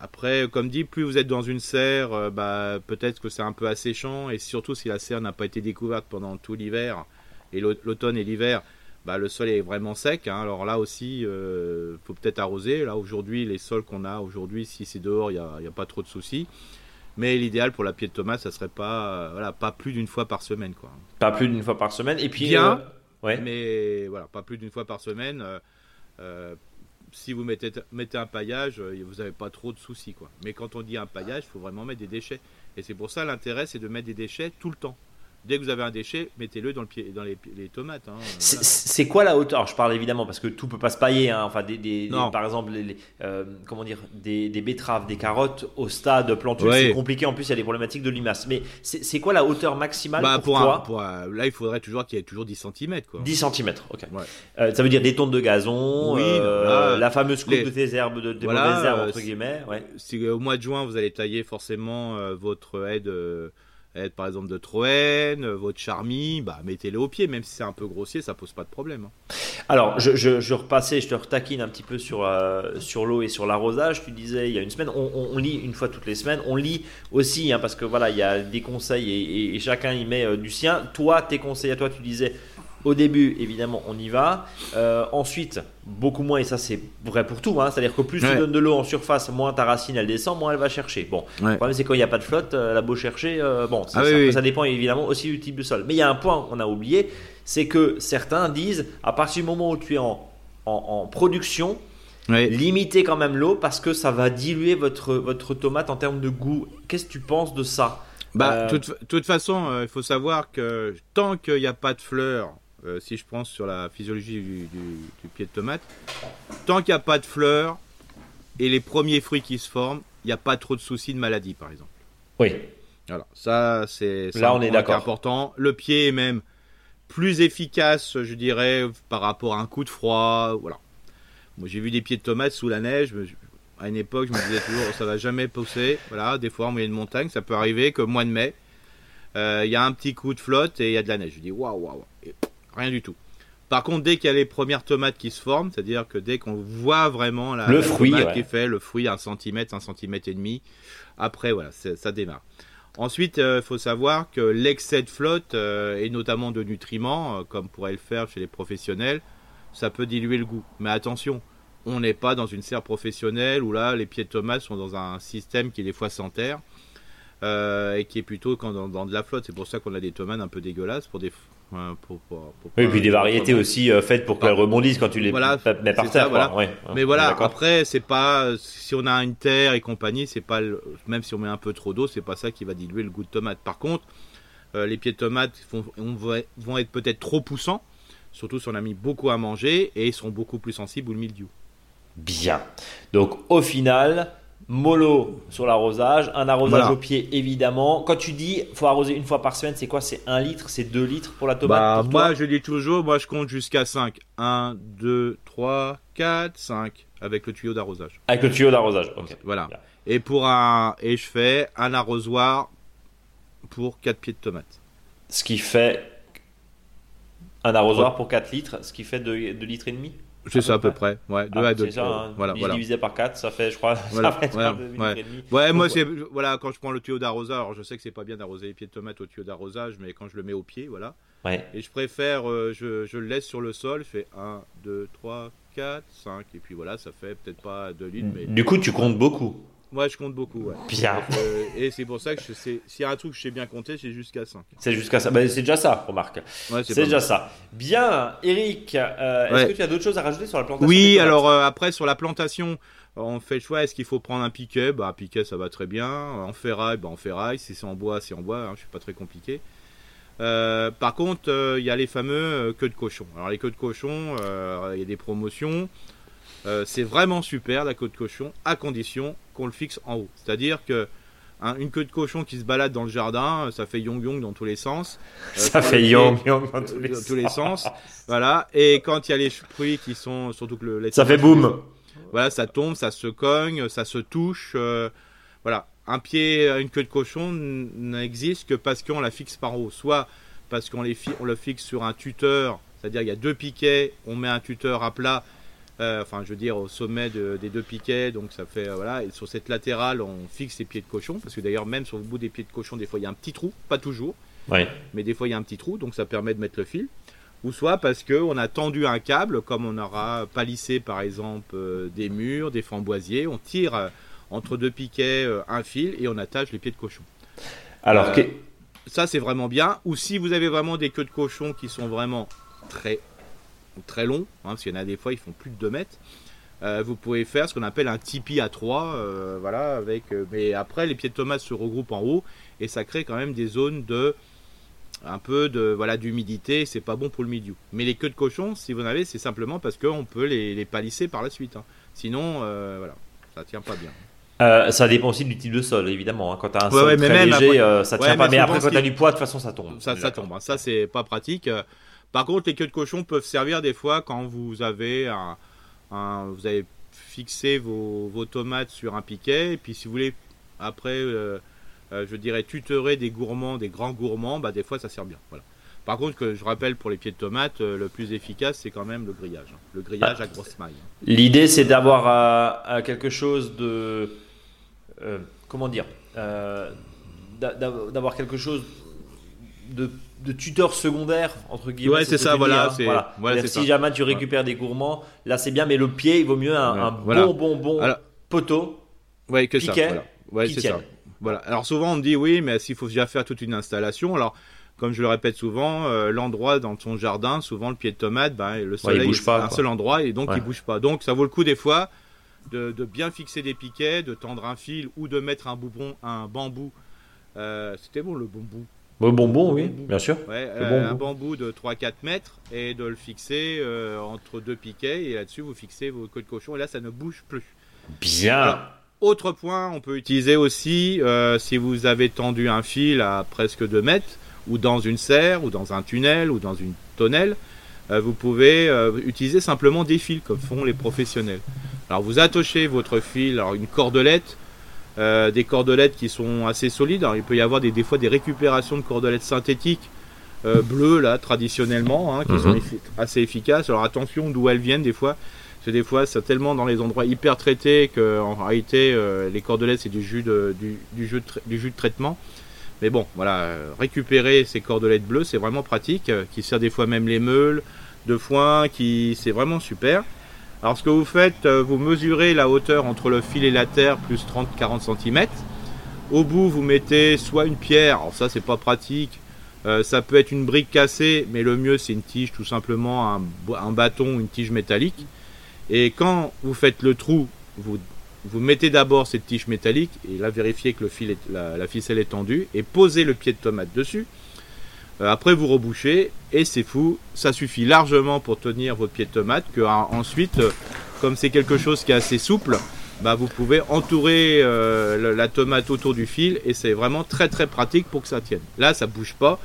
Après, comme dit, plus vous êtes dans une serre, euh, bah, peut-être que c'est un peu asséchant, et surtout si la serre n'a pas été découverte pendant tout l'hiver, et l'automne et l'hiver, bah, le sol est vraiment sec. Hein. Alors là aussi, il faut peut-être arroser. Là aujourd'hui, les sols qu'on a aujourd'hui, si c'est dehors, il n'y a, a, pas trop de soucis. Mais l'idéal pour la pied de tomate, ça serait pas, euh, voilà, pas plus d'une fois par semaine, quoi. Pas plus d'une fois par semaine. Et puis, bien, euh, ouais. mais voilà, pas plus d'une fois par semaine. Euh, si vous mettez, mettez un paillage, vous n'avez pas trop de soucis, quoi. Mais quand on dit un paillage, il faut vraiment mettre des déchets. Et c'est pour ça l'intérêt, c'est de mettre des déchets tout le temps dès que vous avez un déchet, mettez-le dans, le pied, dans les, tomates. Hein. C'est quoi la hauteur? Alors, Je parle évidemment parce que tout peut pas se pailler. Hein. Enfin, des, par exemple, les, euh, comment dire, des, betteraves, des carottes au stade plantules, c'est compliqué. En plus, il y a des problématiques de limaces. Mais c'est quoi la hauteur maximale bah, pour, toi? Là, il faudrait toujours qu'il y ait toujours 10 cm. Quoi. 10 cm, ok. Euh, ça veut dire des tonnes de gazon, euh, la fameuse coupe de tes herbes, de, des mauvaises herbes, entre guillemets. Si au mois de juin, vous allez tailler forcément votre aide être par exemple de Troène, votre Charmy, bah, mettez-le au pied, même si c'est un peu grossier, ça pose pas de problème. Hein. Alors, je, je, repassais, je te retaquine un petit peu sur, euh, sur l'eau et sur l'arrosage. Tu disais il y a une semaine, on, lit une fois toutes les semaines, on lit aussi, hein, parce que voilà, il y a des conseils et, chacun y met euh, du sien. Toi, tes conseils à toi, tu disais au début, évidemment, on y va. Euh, ensuite, beaucoup moins, et ça c'est vrai pour tout, hein, c'est-à-dire que plus tu donnes de l'eau en surface, moins ta racine elle descend, moins elle va chercher. Bon, le problème c'est quand il n'y a pas de flotte, euh, elle a beau chercher, euh, bon, ça, ah ça, dépend évidemment aussi du type de sol. Mais il y a un point qu'on a oublié, c'est que certains disent, à partir du moment où tu es en, en, production, limitez quand même l'eau parce que ça va diluer votre, votre tomate en termes de goût. Qu'est-ce que tu penses de ça? Bah, de toute, façon, il faut savoir que tant qu'il n'y a pas de fleurs, euh, si je pense sur la physiologie du, pied de tomate, tant qu'il n'y a pas de fleurs et les premiers fruits qui se forment, il n'y a pas trop de soucis de maladie, par exemple. Oui. Alors, ça, c'est là on est d'accord. important. Le pied est même plus efficace, je dirais, par rapport à un coup de froid. Voilà. Moi, j'ai vu des pieds de tomates sous la neige. À une époque, je me disais toujours, ça va jamais pousser. Voilà, des fois, en moyenne montagne, ça peut arriver que mois de mai, euh, il y a un petit coup de flotte et il y a de la neige. Je dis, waouh, waouh. Rien du tout. Par contre, dès qu'il y a les premières tomates qui se forment, c'est-à-dire que dès qu'on voit vraiment la, le fruit tomate qui est fait, le fruit un centimètre, un centimètre et demi, après voilà, ça démarre. Ensuite, il euh, faut savoir que l'excès de flotte, euh, et notamment de nutriments, euh, comme pourrait le faire chez les professionnels, ça peut diluer le goût. Mais attention, on n'est pas dans une serre professionnelle où là, les pieds de tomates sont dans un système qui est des fois sans terre. et qui est plutôt dans, dans de la flotte. C'est pour ça qu'on a des tomates un peu dégueulasses pour des, pour, oui, et puis des variétés aussi euh, faites pour qu'elles rebondissent quand tu les voilà, mets par terre. Mais voilà, après, c'est pas si on a une terre et compagnie, c'est pas même si on met un peu trop d'eau, c'est pas ça qui va diluer le goût de tomate. Par contre, euh, les pieds de tomate vont être peut-être trop poussants, surtout si on a mis beaucoup à manger et ils seront beaucoup plus sensibles au mildiou. Bien. Donc au final, mollo sur l'arrosage, un arrosage au pied évidemment. Quand tu dis faut arroser une fois par semaine, c'est quoi? C'est 1 litre, c'est 2 litres pour la tomate bah, Moi je dis toujours, moi je compte jusqu'à 5. 1, 2, 3, 4, 5 avec le tuyau d'arrosage. Avec le tuyau d'arrosage, ok. Voilà. Et pour un et je fais un arrosoir pour 4 pieds de tomate. Ce qui fait un arrosoir pour 4 litres, ce qui fait 2, 2 litres et demi? C'est ça à peu près, ouais, 2 ah, à 2. Hein. voilà, voilà. divisé par 4, ça fait, je crois, voilà, ça fait ouais, ouais. moi, c'est, voilà, quand je prends le tuyau d'arrosage, alors je sais que c'est pas bien d'arroser les pieds de tomate au tuyau d'arrosage, mais quand je le mets au pied, voilà. Ouais. Et je préfère, euh, je, je, le laisse sur le sol, je fais 1, 2, 3, 4, 5, et puis voilà, ça fait peut-être pas 2 litres, mais. Du coup, tu comptes beaucoup. Moi, je compte beaucoup, ouais. Bien. Euh, et c'est pour ça que s'il y a un truc que je sais bien compter, c'est jusqu'à 5. C'est jusqu'à ça. Bah, c'est déjà ça, remarque. Ouais, c'est déjà ça. Bien, Eric, euh, est-ce que tu as d'autres choses à rajouter sur la plantation Oui, alors euh, après, sur la plantation, on fait le choix est-ce qu'il faut prendre un piquet? Bah, un piquet, ça va très bien. En ferraille, bah, en ferraille. Si c'est en bois, c'est en bois. Hein, je suis pas très compliqué. par contre, il y a les fameux queues de cochon. Alors, les queues de cochon, il y a des promotions. C'est vraiment super la queue de cochon à condition qu'on le fixe en haut. C'est-à-dire que hein, une queue de cochon qui se balade dans le jardin, ça fait yong yong dans tous les sens. Euh, ça fait yong yong dans tous les, tous les sens. Voilà. Et quand il y a les fruits qui sont surtout que le ça fait boum. Voilà, ça tombe, ça se cogne, ça se touche. Euh, voilà, un pied, une queue de cochon n'existe que parce qu'on la fixe par haut, soit parce qu'on on le fixe sur un tuteur, c'est-à-dire il y a deux piquets, on met un tuteur à plat euh, enfin je veux dire au sommet des deux piquets, donc ça fait euh, voilà. Et sur cette latérale, on fixe les pieds de cochon, parce que d'ailleurs même sur le bout des pieds de cochon, des fois il y a un petit trou, pas toujours, mais des fois il y a un petit trou, donc ça permet de mettre le fil. Ou soit parce que on a tendu un câble, comme on aura palissé par exemple euh, des murs, des framboisiers, on tire entre deux piquets un fil et on attache les pieds de cochon. Alors ça c'est vraiment bien. Ou si vous avez vraiment des queues de cochon qui sont vraiment très très long, hein, parce qu'il y en a des fois, ils font plus de 2 mètres. Euh, vous pouvez faire ce qu'on appelle un tipi à 3, euh, voilà, avec, euh, mais après les pieds de tomates se regroupent en haut et ça crée quand même des zones de un peu de voilà d'humidité, c'est pas bon pour le milieu. Mais les queues de cochon, si vous en avez, c'est simplement parce qu'on peut les, les, palisser par la suite. Hein. Sinon, voilà, ça tient pas bien. ça dépend aussi du type de sol, évidemment. Hein. Quand tu as un sol très léger, ça tient pas. Mais, après, quand tu as du poids, de toute façon, ça tombe. Ça, ça tombe. Ça, c'est pas pratique. Par contre, les queues de cochon peuvent servir des fois quand vous avez vous avez fixé vos, tomates sur un piquet et puis si vous voulez après, euh, euh, je dirais tutorer des gourmands, des grands gourmands, bah des fois ça sert bien. Voilà. Par contre, que je rappelle pour les pieds de tomates, euh, le plus efficace c'est quand même le grillage, hein. le grillage à grosse maille. L'idée c'est d'avoir quelque chose de comment dire, d'avoir quelque chose de de tuteur secondaire entre guillemets. Ouais, c'est ça, voilà. si jamais tu récupères des gourmands, là c'est bien, mais le pied, il vaut mieux un, bon, bon, bon poteau. Ouais, que ça. Ouais, c'est ça. Voilà. Alors souvent on me dit oui, mais s'il faut déjà faire toute une installation, alors comme je le répète souvent, euh, l'endroit dans son jardin, souvent le pied de tomate, ben, le soleil, bouge pas, un seul endroit et donc il bouge pas. Donc ça vaut le coup des fois de, bien fixer des piquets, de tendre un fil ou de mettre un boubon, un bambou. Euh, C'était bon le bambou. Le bonbon, oui, bien sûr. Euh, un bambou de 3-4 mètres et de le fixer euh, entre deux piquets. Et là-dessus, vous fixez vos queues de cochon. Et là, ça ne bouge plus. Bien. autre point, on peut utiliser aussi euh, si vous avez tendu un fil à presque 2 mètres, ou dans une serre, ou dans un tunnel, ou dans une tonnelle. vous pouvez utiliser simplement des fils, comme font les professionnels. Alors, vous attachez votre fil, alors une cordelette euh, des cordelettes qui sont assez solides. il peut y avoir des, des fois des récupérations de cordelettes synthétiques bleues là traditionnellement, hein, qui sont mhm. assez efficaces. Alors attention d'où elles viennent des fois. Parce que des fois, c'est tellement dans les endroits hyper traités qu'en réalité, les cordelettes c'est du jus de, du, jus du jus de traitement. Mais bon, voilà, récupérer ces cordelettes bleues, c'est vraiment pratique, qui sert des fois même les meules, de foin, qui c'est vraiment super. Alors ce que vous faites, euh, vous mesurez la hauteur entre le fil et la terre plus 30-40 cm. Au bout, vous mettez soit une pierre, alors ça c'est pas pratique, euh, ça peut être une brique cassée, mais le mieux c'est une tige, tout simplement un, bâton une tige métallique. Et quand vous faites le trou, vous, mettez d'abord cette tige métallique et là vérifiez que le fil la ficelle est tendue et posez le pied de tomate dessus. Euh, après, vous rebouchez et c'est fou. Ça suffit largement pour tenir votre pied de tomate. Que ensuite, euh, comme c'est quelque chose qui est assez souple, bah, vous pouvez entourer euh, la tomate autour du fil et c'est vraiment très très pratique pour que ça tienne. Là, ça bouge pas,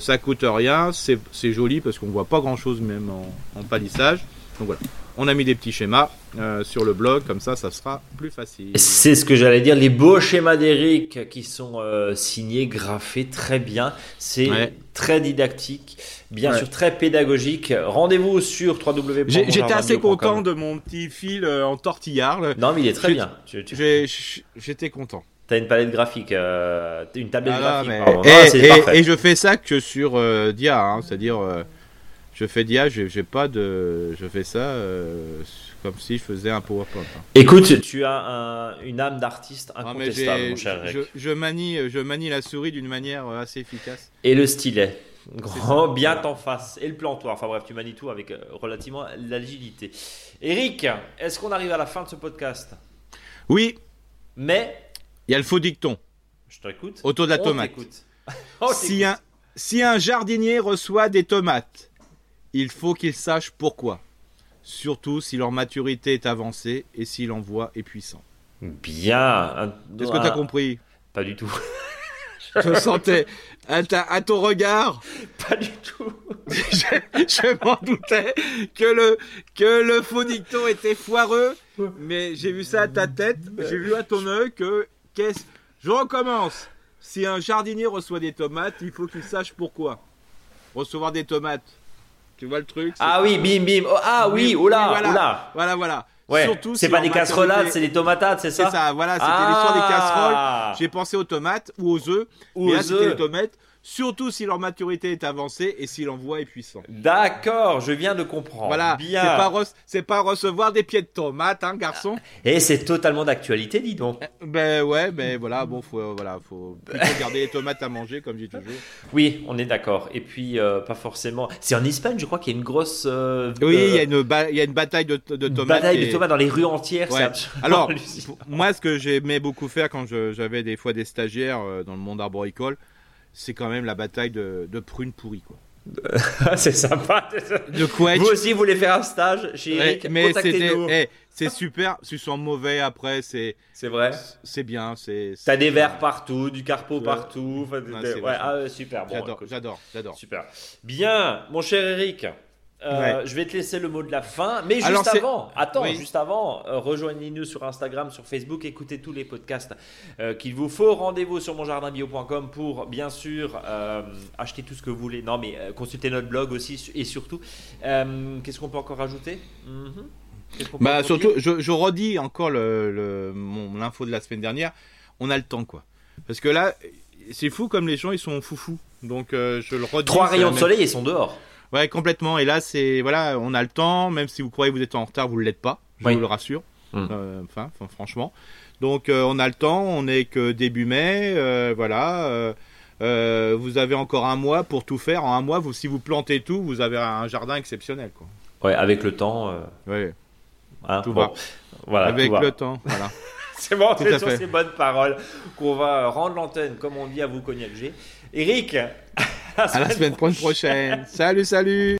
ça coûte rien, c'est joli parce qu'on voit pas grand chose même en, en palissage. Donc voilà on a mis des petits schémas euh, sur le blog, comme ça, ça sera plus facile. C'est ce que j'allais dire, les beaux schémas d'Eric qui sont euh, signés, graffés très bien. C'est très didactique, bien sûr très pédagogique. Rendez-vous sur www. J'étais assez content de mon petit fil euh, en tortillard. Non, mais il est très bien. J'étais content. T'as une palette graphique, une tablette ah graphique. et, je fais ça que sur Dia, hein, c'est-à-dire je fais dia, j'ai pas de, je fais ça euh, comme si je faisais un PowerPoint. Hein. Écoute, tu as une âme d'artiste ah, incontestable, mon cher je, je, manie, je manie la souris d'une manière euh, assez efficace. Et le stylet. Grand, bien en face. Et le plantoir. Enfin bref, tu manies tout avec euh, relativement l'agilité. Eric, est-ce qu'on arrive à la fin de ce podcast? Oui. Mais. Il y a le faux dicton. Je t'écoute. Autour de la tomate. si, un, si un jardinier reçoit des tomates il faut qu'ils sachent pourquoi. Surtout si leur maturité est avancée et si l'envoi est puissant. Bien. Est-ce que tu as compris? Pas du tout. Je sentais à, ton regard. Pas du tout. je, m'en doutais que le, que le faux dicton était foireux, mais j'ai vu ça à ta tête, j'ai vu à ton œil que. Qu'est-ce. Je recommence. Si un jardinier reçoit des tomates, il faut qu'il sache pourquoi. Recevoir des tomates, tu vois le truc Ah oui, bim bim. Oh, ah oui, oula, voilà, oula. Voilà, voilà. Ouais. C'est pas des casserolades, c'est des tomatades, c'est ça C'est ça, voilà, c'était l'histoire des casseroles. Ah. J'ai pensé aux tomates ou aux œufs. Ou aux œufs. les tomates surtout si leur maturité est avancée et si l'envoi est puissant. D'accord, je viens de comprendre. Voilà, bien. C'est pas, pas recevoir des pieds de tomates, hein, garçon. Et c'est totalement d'actualité, dis donc. Eh, ben ouais, mais voilà, bon, faut, voilà, faut garder les tomates à manger, comme j'ai toujours. Oui, on est d'accord. Et puis, euh, pas forcément. C'est en Espagne, je crois qu'il y a une grosse. Euh, oui, il y, a une il y a une bataille de, de tomates. Bataille de tomates dans les rues entières. Alors, moi, ce que j'aimais beaucoup faire quand j'avais des fois des stagiaires euh, dans le monde arboricole, c'est quand même la bataille de, de prunes pourries, quoi. c'est sympa. De quoi Vous aussi, vous voulez faire un stage chez Eric Mais eh, c'est super. Tu sens mauvais après. C'est c'est vrai. C'est bien. C'est. T'as des verres partout, du carpeau partout. ouais, ah, super. Bon, j'adore, j'adore, Super. Bien, mon cher Eric. Euh, je vais te laisser le mot de la fin, mais juste avant, attends, juste avant, euh, rejoignez-nous sur Instagram, sur Facebook, écoutez tous les podcasts euh, qu'il vous faut. Rendez-vous sur monjardinbio.com pour bien sûr acheter tout ce que vous voulez. Non, mais consultez notre blog aussi et surtout, qu'est-ce qu'on peut encore ajouter mhm. Bah surtout, je, redis encore le, mon l'info de la semaine dernière. On a le temps quoi, parce que là, c'est fou comme les gens ils sont foufous. Donc je le redis. Trois rayons de soleil, ils sont dehors. Ouais, complètement. Et là, c'est voilà, on a le temps, même si vous croyez que vous êtes en retard, vous ne l'êtes pas. Je vous le rassure. Hum. Euh, enfin, franchement. Donc, euh, on a le temps. On n'est que début mai. Euh, voilà. vous avez encore un mois pour tout faire. En un mois, vous, si vous plantez tout, vous avez un jardin exceptionnel. Quoi. Ouais, avec le temps. Ouais. Hein, tout va. Voilà, avec le temps. Voilà. c'est bon, c'est sur ces bonnes paroles qu'on va rendre l'antenne, comme on dit à vous, Cognac G. Eric, à la semaine prochaine. salut, salut.